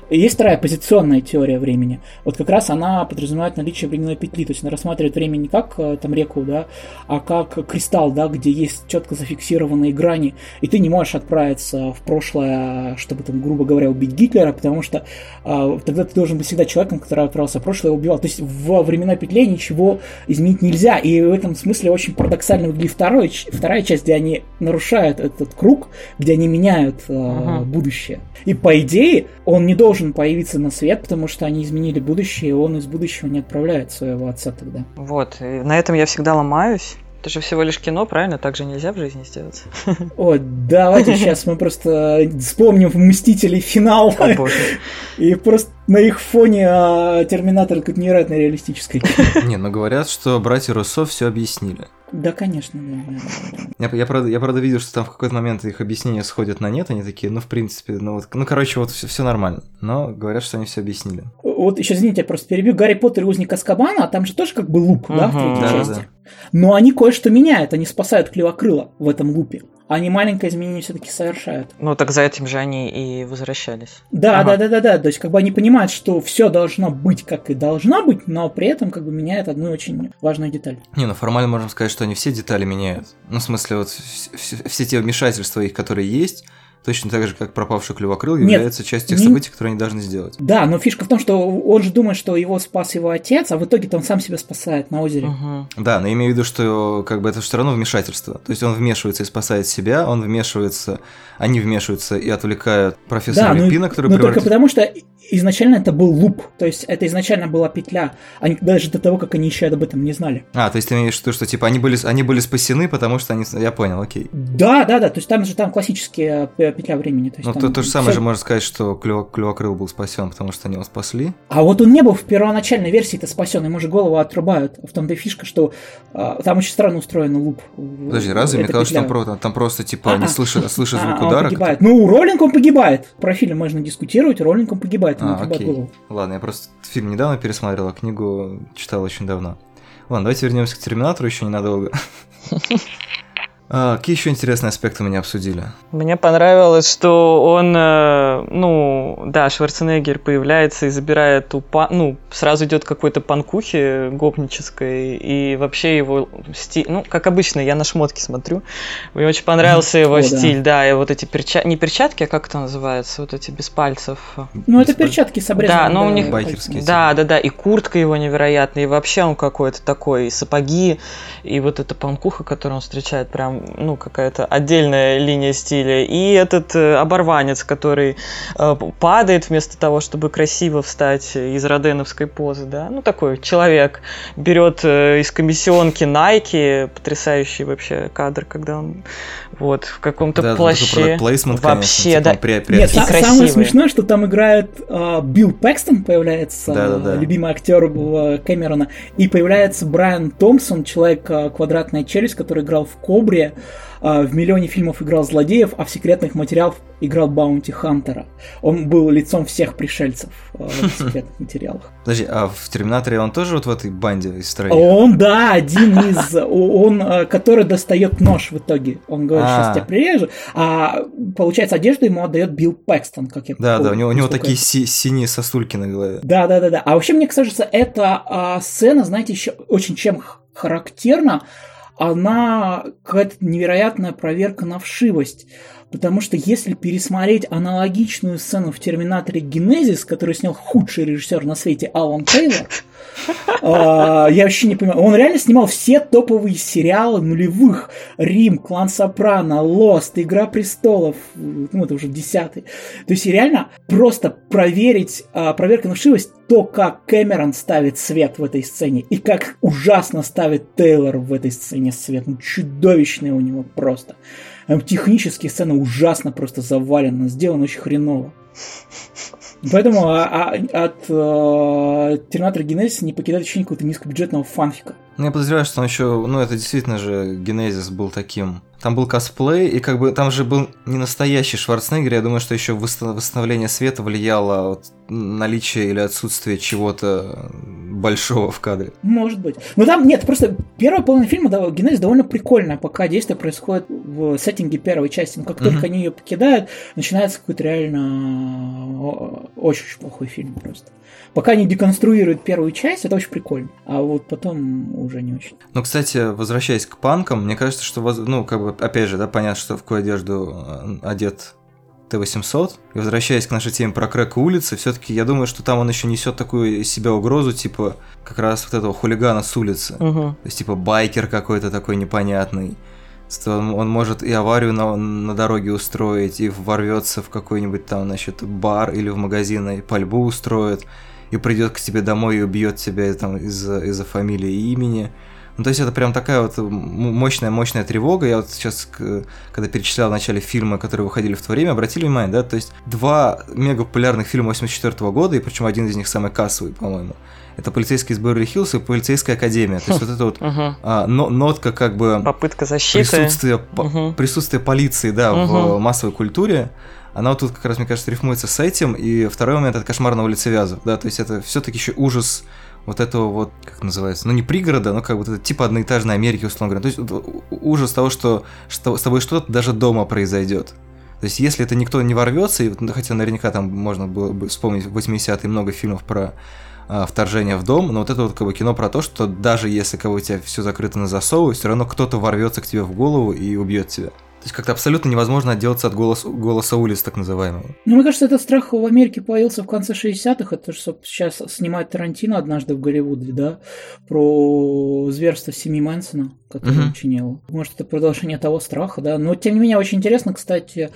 И есть вторая позиционная теория времени. Вот как раз она подразумевает наличие временной петли, то есть она рассматривает время не как э, там реку, да, а как кристалл, да, где есть четко зафиксированные грани, и ты не можешь отправиться в прошлое, чтобы там, грубо говоря, убить Гитлера, потому что а, тогда ты должен быть всегда человеком, который отправился в прошлое и убивал. То есть в временной петле ничего изменить нельзя, и в этом смысле очень парадоксально выглядит второй, вторая часть, где они нарушают этот круг, где они меняют э, Ага. будущее. И по идее он не должен появиться на свет, потому что они изменили будущее, и он из будущего не отправляет своего отца тогда. Вот, и на этом я всегда ломаюсь. Это же всего лишь кино, правильно? Так же нельзя в жизни сделать. О, давайте сейчас мы просто вспомним в «Мстителей» финал, О боже. и просто на их фоне а, Терминатор как невероятно реалистический. Не, ну говорят, что братья Руссо все объяснили. Да, конечно, да. Я, я, правда, я правда видел, что там в какой-то момент их объяснения сходят на нет, они такие, ну, в принципе, ну вот, ну, короче, вот все, нормально. Но говорят, что они все объяснили. Вот еще, извините, я просто перебью. Гарри Поттер и узник Аскабана, а там же тоже как бы луп, да, в третьей Да, части. да. Но они кое-что меняют, они спасают Клевокрыла в этом лупе. Они маленькое изменение все-таки совершают. Ну, так за этим же они и возвращались. Да, Ага. да, да, да, да. То есть, как бы они понимают, что все должно быть, как и должно быть, но при этом как бы меняют одну очень важную деталь. Не, ну формально можем сказать, что они все детали меняют. Ну, в смысле, вот вс- вс- все те вмешательства их, которые есть, точно так же, как пропавший клювокрыл, Нет, являются частью тех не- событий, которые они должны сделать. Да, но фишка в том, что он же думает, что его спас его отец, а в итоге-то он сам себя спасает на озере. Мгм. Да, но я имею в виду, что как бы это все равно вмешательство. То есть он вмешивается и спасает себя, он вмешивается, они вмешиваются и отвлекают профессора Да, ну, Люпина, который но только превратит- потому, что изначально это был луп, то есть это изначально была петля, они, даже до того, как они еще об этом не знали. А, то есть ты имеешь в виду, что типа они были, они были спасены, потому что они... Я понял, окей. Да, да, да, то есть там же там классические э, петля времени. То, есть ну, там то, то же самое всё- же можно сказать, что Клево- Клевокрыл был спасен, потому что они его спасли. А вот он не был в первоначальной версии-то спасен, ему же голову отрубают. В том-то и фишка, что а, там очень странно устроен луп. Подожди, разве? Мне казалось, что там, петля. про- там просто типа они А-а. слышат, слышат А, звук он удара. Ну, Роллинг он погибает. Про фильм можно дискутировать, Роллинг он погибает, ему А, голову. Ладно, я просто фильм недавно пересмотрел, а книгу читал очень давно. Ладно, давайте вернемся к Терминатору еще ненадолго. А, Какие еще интересные аспекты мы не обсудили? Мне понравилось, что он, э, ну, да, Шварценеггер появляется и забирает ту па... ну, сразу идет какой-то панкухи гопнической, и вообще его стиль, ну, как обычно, я на шмотки смотрю, мне очень понравился его О, да. стиль, да. и вот эти перчатки, не перчатки, а как это называется, вот эти без пальцев. Ну, это Без пальцев. перчатки с обрезанным. Да, но у да, них- Байкерские. Да, да, да, и куртка его невероятная, и вообще он какой-то такой, и сапоги, и вот эта панкуха, которую он встречает, прям, ну, какая-то отдельная линия стиля, и этот э, оборванец, который э, падает вместо того, чтобы красиво встать из роденовской позы, да, ну, такой человек берет э, из комиссионки Nike, потрясающий вообще кадр, когда он вот в каком-то Да, плаще. Вообще, да. при, при- Нет, красивые. самое смешное, что там играет а, Билл Пэкстон, появляется Да-да-да. а, любимый актер э, Кэмерона, и появляется Брайан Томпсон, человек а, квадратная челюсть, который играл в Кобре, а, в миллионе фильмов играл злодеев, а в секретных материалах играл Баунти Хантера. Он был лицом всех пришельцев а, в секретных материалах. Подожди, а в Терминаторе он тоже вот в этой банде из строя? Он, да, один из, он, э, который достает нож в итоге. Он говорит, А. сейчас тебя прирежу. А получается, одежду ему отдает Билл Пэкстон, как я Да, да, у него, у него насколько такие си- синие сосульки на голове. Да, да, да, да. А вообще, мне кажется, эта а, сцена, знаете, еще очень чем характерна, она какая-то невероятная проверка на вшивость. Потому что если пересмотреть аналогичную сцену в Терминаторе Генезис, который снял худший режиссер на свете Алан Тейлор, а, я вообще не понимаю. Он реально снимал все топовые сериалы нулевых. Рим, Клан Сопрано, Лост, Игра престолов. Ну, это уже десятый. То есть реально просто проверить, а, проверка на вшивость, то, как Кэмерон ставит свет в этой сцене, и как ужасно ставит Тейлор в этой сцене свет. Ну, чудовищный у него просто. Там технически сцена ужасно просто завалена, сделана очень хреново. Поэтому а, а, от э, Терминатора Генезис не покидает ощущение какого-то низкобюджетного фанфика. Ну, я подозреваю, что он еще, ну, это действительно же Генезис был таким. Там был косплей, и как бы там же был не настоящий Шварценеггер. Я думаю, что еще восстановление света влияло вот наличие или отсутствие чего-то большого в кадре. Может быть. Но там нет, просто первая половина фильма да, Генезис довольно прикольная, пока действие происходит в сеттинге первой части. Но как Мгм. только они ее покидают, начинается какой-то реально о- очень плохой фильм просто. Пока они деконструируют первую часть, это очень прикольно. А вот потом уже не очень. Ну, кстати, возвращаясь к панкам, мне кажется, что, ну, как бы, опять же, да, понятно, что в какую одежду э, одет Т-800. И возвращаясь к нашей теме про крэк улицы, все-таки я думаю, что там он еще несет такую из себя угрозу, типа, как раз вот этого хулигана с улицы. Мгм. То есть, типа, байкер какой-то такой непонятный. Что он, он может и аварию на, на дороге устроить, и ворвется в какой-нибудь там, значит, бар или в магазин, и пальбу устроит, и придет к тебе домой и убьет тебя там из-за из фамилии и имени. Ну, то есть это прям такая вот мощная-мощная тревога. Я вот сейчас, когда перечислял в начале фильмы, которые выходили в то время, обратили внимание, да, то есть два мега популярных фильма 84 года, и причем один из них самый кассовый, по-моему. Это «Полицейский из Беверли-Хиллз» и «Полицейская академия». То есть вот это вот а, но, нотка как бы Попытка защиты. присутствия полиции, да, в массовой культуре, она вот тут как раз, мне кажется, рифмуется с этим. И второй момент это кошмарного лицевяза, да, то есть это все-таки еще ужас вот этого вот, как называется, ну не пригорода, но как бы это типа одноэтажной Америки, условно говоря. То есть ужас того, что, что с тобой что-то даже дома произойдет. То есть, если это никто не ворвется, и, ну, хотя наверняка там можно было бы вспомнить в 80-е много фильмов про а, вторжение в дом, но вот это вот как бы кино про то, что даже если кого у тебя все закрыто на засовы, все равно кто-то ворвется к тебе в голову и убьет тебя. То есть как-то абсолютно невозможно отделаться от голос, голоса улиц, так называемого. Ну, мне кажется, этот страх в Америке появился в конце 60-х. Это что сейчас снимает Тарантино однажды в Голливуде, да, про зверство семьи Мэнсона, которое Мгм. он чинил. Может, это продолжение того страха, да. Но, тем не менее, очень интересно, кстати,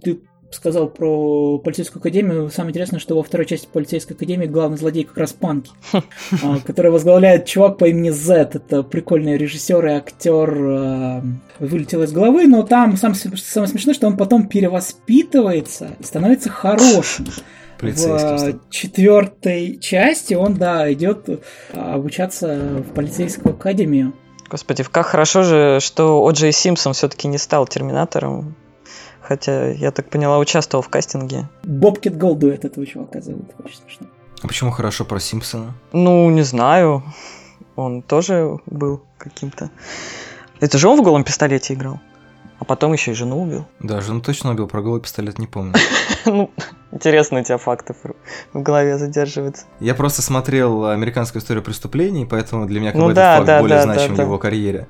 ты сказал про полицейскую академию. Самое интересное, что во второй части полицейской академии главный злодей как раз Панки, а, который возглавляет чувак по имени Зет. Это прикольный режиссер и актер а, вылетел из головы, но там самое смешное, что он потом перевоспитывается и становится хорошим. В четвертой части он, да, идет обучаться в полицейскую академию. Господи, как хорошо же, что О'Джей Симпсон все-таки не стал терминатором. Хотя, я так поняла, участвовал в кастинге. Бобкет Голдуэт этого чувака зовут. Очень смешно. А почему хорошо про Симпсона? Ну, не знаю. Он тоже был каким-то... Это же он в голом пистолете играл? А потом еще и жену убил. Да, жену точно убил, про голый пистолет не помню. Ну, интересно у тебя факты в голове задерживаются. Я просто смотрел американскую историю преступлений, поэтому для меня как ну факт более значим в его карьере.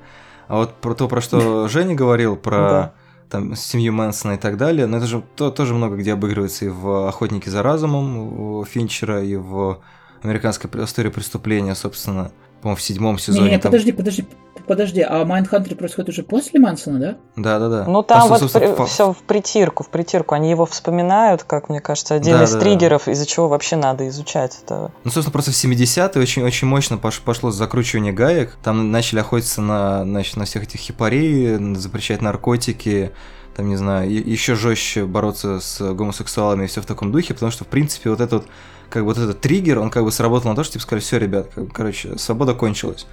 А вот про то, про что Женя говорил, про там, семью Мэнсона и так далее, но это же то, тоже много где обыгрывается и в «Охотнике за разумом» у Финчера, и в американской истории преступления, собственно, по-моему, в седьмом сезоне. Не, не, там... подожди, подожди, подожди, а Майндхантер происходит уже после Мансона, да? Да, да, да. Ну там Просто, вот при, все в притирку, в притирку. Они его вспоминают, как мне кажется, один да, из да, триггеров, да. из-за чего вообще надо изучать это. Ну, собственно, просто в 70-е очень, очень мощно пошло закручивание гаек. Там начали охотиться на, значит, на всех этих хипарей, запрещать наркотики, там, не знаю, еще жестче бороться с гомосексуалами и все в таком духе, потому что, в принципе, вот этот, как бы вот этот триггер, он как бы сработал на то, что, типа, сказали, все, ребят, короче, свобода кончилась.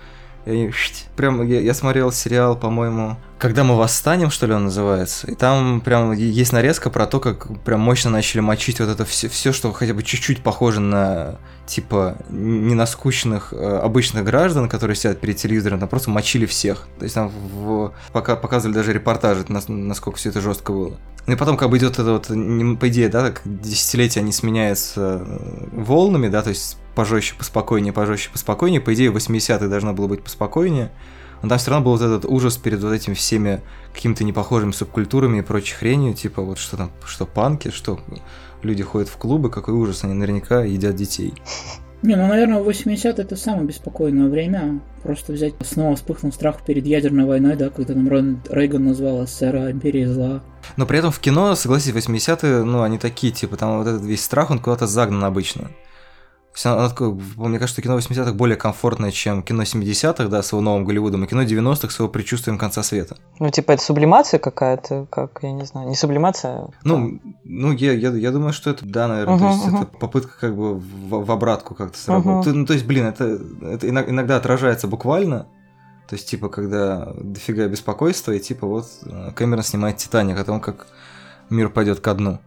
И прям, я, я смотрел сериал, по-моему, «Когда мы восстанем», что ли он называется, и там прям есть нарезка про то, как прям мощно начали мочить вот это все, все что хотя бы чуть-чуть похоже на, типа, не на скучных э, обычных граждан, которые сидят перед телевизором, там просто мочили всех. То есть там в, пока, показывали даже репортажи, насколько все это жестко было. Ну и потом как бы идет это вот, по идее, да, так десятилетия они сменяются э, волнами, да, то есть пожестче, поспокойнее, пожестче, поспокойнее. По идее, в 80-х должно было быть поспокойнее. Но там все равно был вот этот ужас перед вот этими всеми какими-то непохожими субкультурами и прочей хренью, типа вот что там, что панки, что люди ходят в клубы, какой ужас, они наверняка едят детей. Не, ну, наверное, 80 это самое беспокойное время. Просто взять, снова вспыхнул страх перед ядерной войной, да, когда там Рональд Рейган назвал СССР империей зла. Но при этом в кино, согласись, 80-е, ну, они такие, типа, там вот этот весь страх, он куда-то загнан обычно. Мне кажется, кино 80-х более комфортное, чем кино 70-х, да, с его новым Голливудом, и кино 90-х с его предчувствием конца света. Ну, типа, это сублимация какая-то, как, я не знаю, не сублимация? А ну, ну я, я, я думаю, что это, да, наверное, угу, то есть угу. это попытка как бы в, в обратку как-то сработать. Угу. Ну, то есть, блин, это, это иногда отражается буквально, то есть, типа, когда дофига беспокойства, и типа вот э, Кэмерон снимает Титаник о том, как мир пойдет ко дну.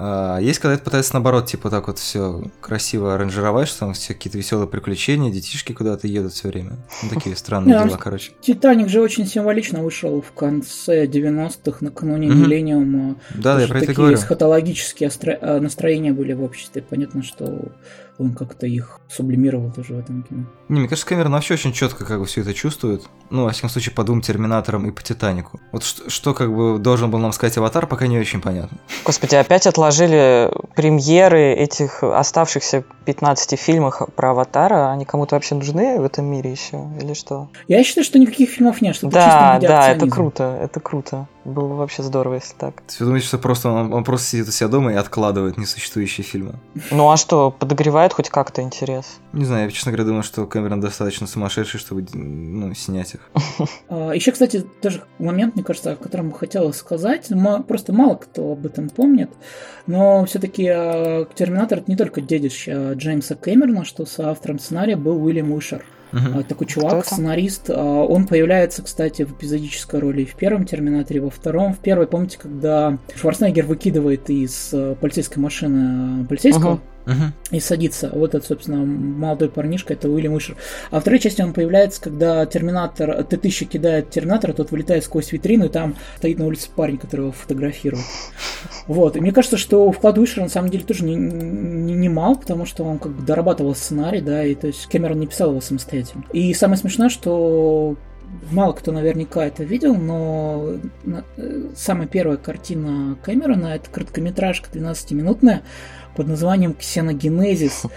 А, есть, когда это пытается наоборот, типа так вот все красиво аранжировать, что там все какие-то веселые приключения, детишки куда-то едут все время. Ну, такие странные дела, короче. Титаник же очень символично вышел в конце 90-х, накануне миллениума. Да, я про это говорю. Такие эсхатологические а, настроения были в обществе. Понятно, что он как-то их сублимировал тоже в этом кино. Не, мне кажется, Кэмерон вообще очень четко как бы все это чувствует. Ну, во всяком случае, по двум Терминаторам и по Титанику. Вот что, что как бы должен был нам сказать Аватар, пока не очень понятно. Господи, опять отложили премьеры этих оставшихся 15 фильмов про Аватара. Они кому-то вообще нужны в этом мире еще? Или что? Я считаю, что никаких фильмов нет, что Да, да, это круто, это круто. Было бы вообще здорово, если так. Ты думаешь, что просто он, он просто сидит у себя дома и откладывает несуществующие фильмы? Ну а что, подогревает хоть как-то интерес? Не знаю, я, честно говоря, думаю, что Кэмерон достаточно сумасшедший, чтобы ну, снять их. А, Еще, кстати, тоже момент, мне кажется, о котором хотела сказать. Просто мало кто об этом помнит. Но все-таки а, Терминатор это не только дедище Джеймса Кэмерона, что с автором сценария был Уильям Уишер. Uh-huh. Такой чувак, сценарист. Он появляется, кстати, в эпизодической роли в первом Терминаторе, во втором. В первой, помните, когда Шварценеггер выкидывает из полицейской машины полицейского? Uh-huh uh-huh. и садится. Вот это, собственно, молодой парнишка, это Уильям Уишер. А во второй части он появляется, когда Терминатор, Т-1000 кидает Терминатора, тот вылетает сквозь витрину, и там стоит на улице парень, который его фотографирует. Вот. И мне кажется, что вклад Уишера на самом деле тоже не, не, не мал, потому что он как бы дорабатывал сценарий, да, и то есть Кэмерон не писал его самостоятельно. И самое смешное, что мало кто наверняка это видел, но э, самая первая картина Кэмерона это короткометражка 12-минутная, под названием «Ксеногенезис».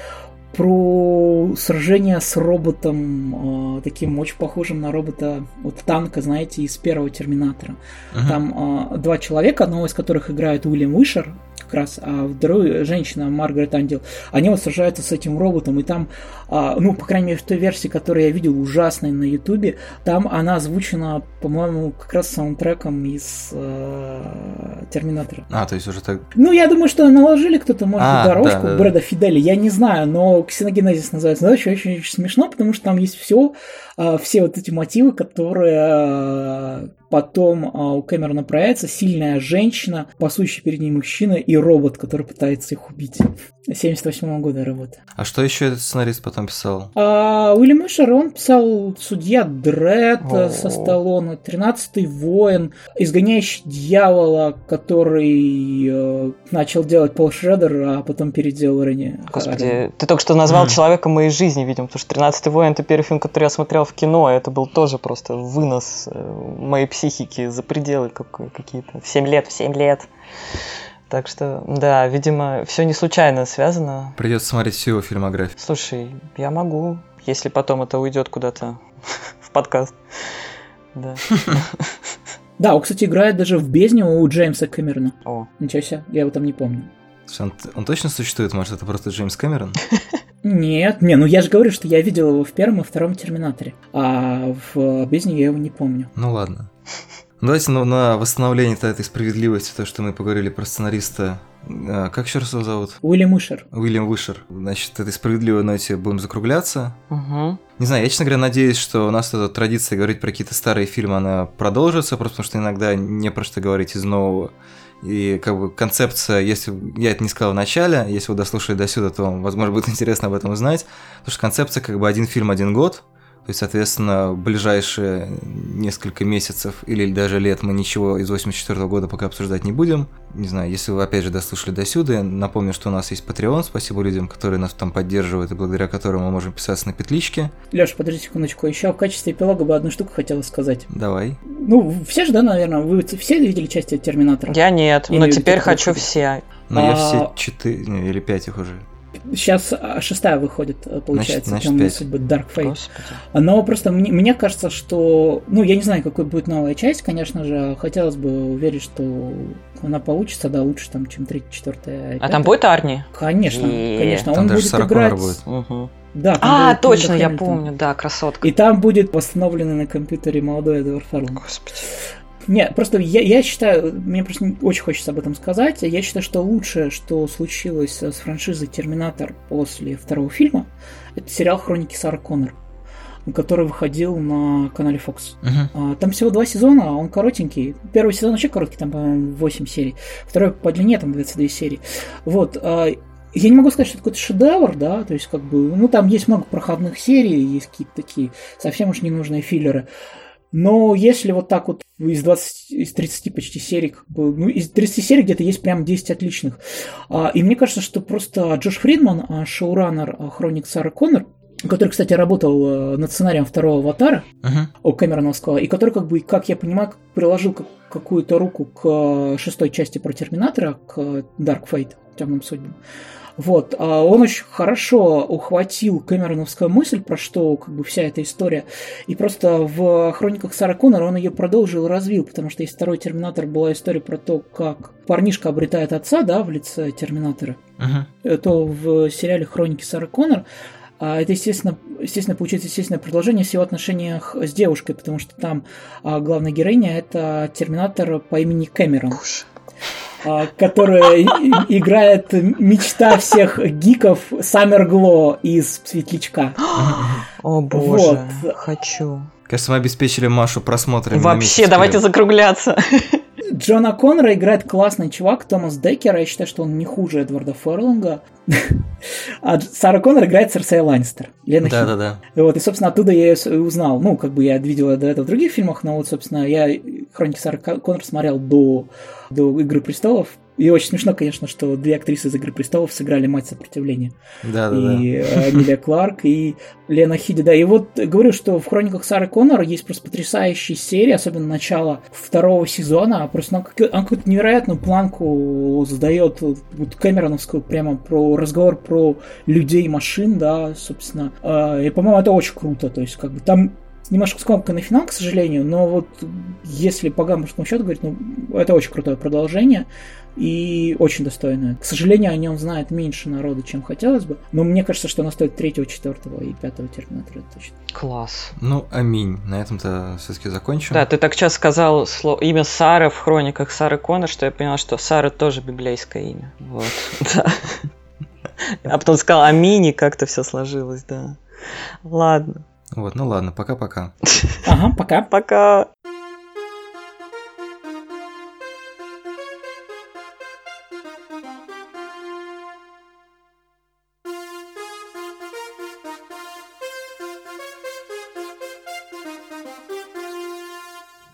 про сражение с роботом, э, таким очень похожим на робота вот танка, знаете, из первого Терминатора. Uh-huh. Там э, два человека, одного из которых играет Уильям Уишер, как раз, а вторую женщина Маргарет Андел, они вот сражаются с этим роботом, и там, а, ну, по крайней мере, в той версии, которую я видел, ужасной на Ютубе, там она озвучена, по-моему, как раз саундтреком из э, Терминатора. А, то есть уже так... Ну, я думаю, что наложили кто-то, может а, дорожку да, да, Брэда Фидели, я не знаю, но ксеногенезис называется, да, очень, очень, очень смешно, потому что там есть все, все вот эти мотивы, которые э, потом а, у Кэмерона проявится сильная женщина, пасущий перед ней мужчина и робот, который пытается их убить. 78 года работа. А что еще этот сценарист потом писал? А, Уильям Эшер, он писал «Судья Дред» со Сталлоне, «Тринадцатый воин», «Изгоняющий дьявола», который э, начал делать Пол Шредер, а потом переделал Ренни. Господи, ты только что назвал человека моей жизни, видимо, потому что «Тринадцатый воин» — это первый фильм, который я смотрел в кино, это был тоже просто вынос э, моей психики за пределы какие-то. В 7 лет, в 7 лет. Так что, да, видимо, все не случайно связано. Придется смотреть всю его фильмографию. Слушай, я могу, если потом это уйдет куда-то в подкаст. Да. Да, он, кстати, играет даже в бездне у Джеймса Кэмерона. О. Ничего себе, я его там не помню. Он, он точно существует? Может, это просто Джеймс Кэмерон? Нет, не, ну я же говорю, что я видел его в первом и втором Терминаторе, а в бездне я его не помню. Ну ладно. Давайте на, на восстановление этой справедливости, то, что мы поговорили про сценариста. А, как еще раз его зовут? Уильям Вышер. Уильям Вышер. Значит, этой справедливой ноте будем закругляться. Угу. Не знаю, я, честно говоря, надеюсь, что у нас эта традиция говорить про какие-то старые фильмы, она продолжится, просто потому что иногда не про что говорить из нового. И как бы концепция, если я это не сказал в начале, если вы дослушали до сюда, то вам, возможно, будет интересно об этом узнать. Потому что концепция как бы один фильм, один год. То есть, соответственно, ближайшие несколько месяцев или даже лет мы ничего из 84 года пока обсуждать не будем. Не знаю, если вы опять же дослушали до сюда, напомню, что у нас есть Patreon, спасибо людям, которые нас там поддерживают и благодаря которым мы можем писаться на петличке. Леша, подожди секундочку, еще в качестве эпилога бы одну штуку хотела сказать. Давай. Ну, все же, да, наверное, вы все видели части Терминатора? Я нет, или но теперь хочу все. Но а... я все четыре или пять их уже Сейчас а, шестая выходит, э, получается, значит, темные судьбы Dark Fate. Господи. Но просто мне, мне кажется, что. Ну, я не знаю, какой будет новая часть, конечно же. Хотелось бы уверить, что она получится, да, лучше там, чем третья, четвертая. А там будет Арни? Конечно, и... конечно. Там Он будет играть. Будет. Угу. Да, а, точно, я помню, да, красотка. И там будет восстановленный на компьютере молодой Эдвард Фарлон. Господи. Нет, просто я, я считаю, мне просто очень хочется об этом сказать. Я считаю, что лучшее, что случилось с франшизой Терминатор после второго фильма, это сериал Хроники Сары Коннор который выходил на канале Fox. Uh-huh. Там всего два сезона, он коротенький. Первый сезон вообще короткий, там, по-моему, 8 серий. Второй по длине, там 22 серии. Вот. А, я не могу сказать, что это какой-то шедевр, да, то есть как бы, ну там есть много проходных серий, есть какие-то такие совсем уж ненужные филлеры. Но если вот так вот из 20, из 30 почти серий, как бы, ну, из 30 серий где-то есть прям 10 отличных. А, и мне кажется, что просто Джош Фридман, а, шоураннер а, Хроник Сары Коннор, который, кстати, работал над сценарием второго аватара uh-huh. у Кэмероновского, и который, как бы, как я понимаю, приложил какую-то руку к шестой части про Терминатора, к Dark Fate, темным судьбам. Вот, а он очень хорошо ухватил Кэмероновскую мысль, про что как бы вся эта история, и просто в «Хрониках Сара Коннора» он ее продолжил и развил, потому что есть второй «Терминатор» была история про то, как парнишка обретает отца, да, в лице Терминатора, uh-huh. то в сериале «Хроники Сара Коннор» а это, естественно, естественно, получается естественное продолжение в его отношениях с девушкой, потому что там а, главная героиня это терминатор по имени Кэмерон. Боже. А, которая играет мечта всех гиков Саммер Гло из Светлячка. О боже, вот. хочу. Кажется, мы обеспечили Машу просмотрами. Вообще, давайте закругляться. Джона Коннора играет классный чувак, Томас Деккер. Я считаю, что он не хуже Эдварда Ферлинга. А Сара Коннор играет Серсей Ланнистер. Лена да, да, да. Вот, и, собственно, оттуда я ее узнал. Ну, как бы я видел до этого в других фильмах, но вот, собственно, я Хроники Сары Коннор смотрел до, до Игры престолов. И очень смешно, конечно, что две актрисы из «Игры престолов» сыграли мать сопротивления. Да, да, да. И Эмилия Кларк, и Лена Хиди. Да, и вот говорю, что в «Хрониках Сары Коннор» есть просто потрясающие серии, особенно начало второго сезона. Просто она, она какую-то невероятную планку задает вот Кэмероновскую прямо про разговор про людей и машин, да, собственно. И, по-моему, это очень круто. То есть, как бы там немножко скомканный финал, к сожалению, но вот если по гамбургскому счету говорить, ну, это очень крутое продолжение и очень достойное. К сожалению, о нем знает меньше народу, чем хотелось бы, но мне кажется, что оно стоит третьего, четвертого и пятого Терминатора точно. Класс. Ну, аминь. На этом-то все-таки закончим. Да, ты так сейчас сказал слово, имя Сары в хрониках Сары Коннор, что я понял, что Сара тоже библейское имя. Вот, да. А потом сказал аминь, и как-то все сложилось, да. Ладно. Вот, ну ладно, пока-пока. Ага, пока. Пока.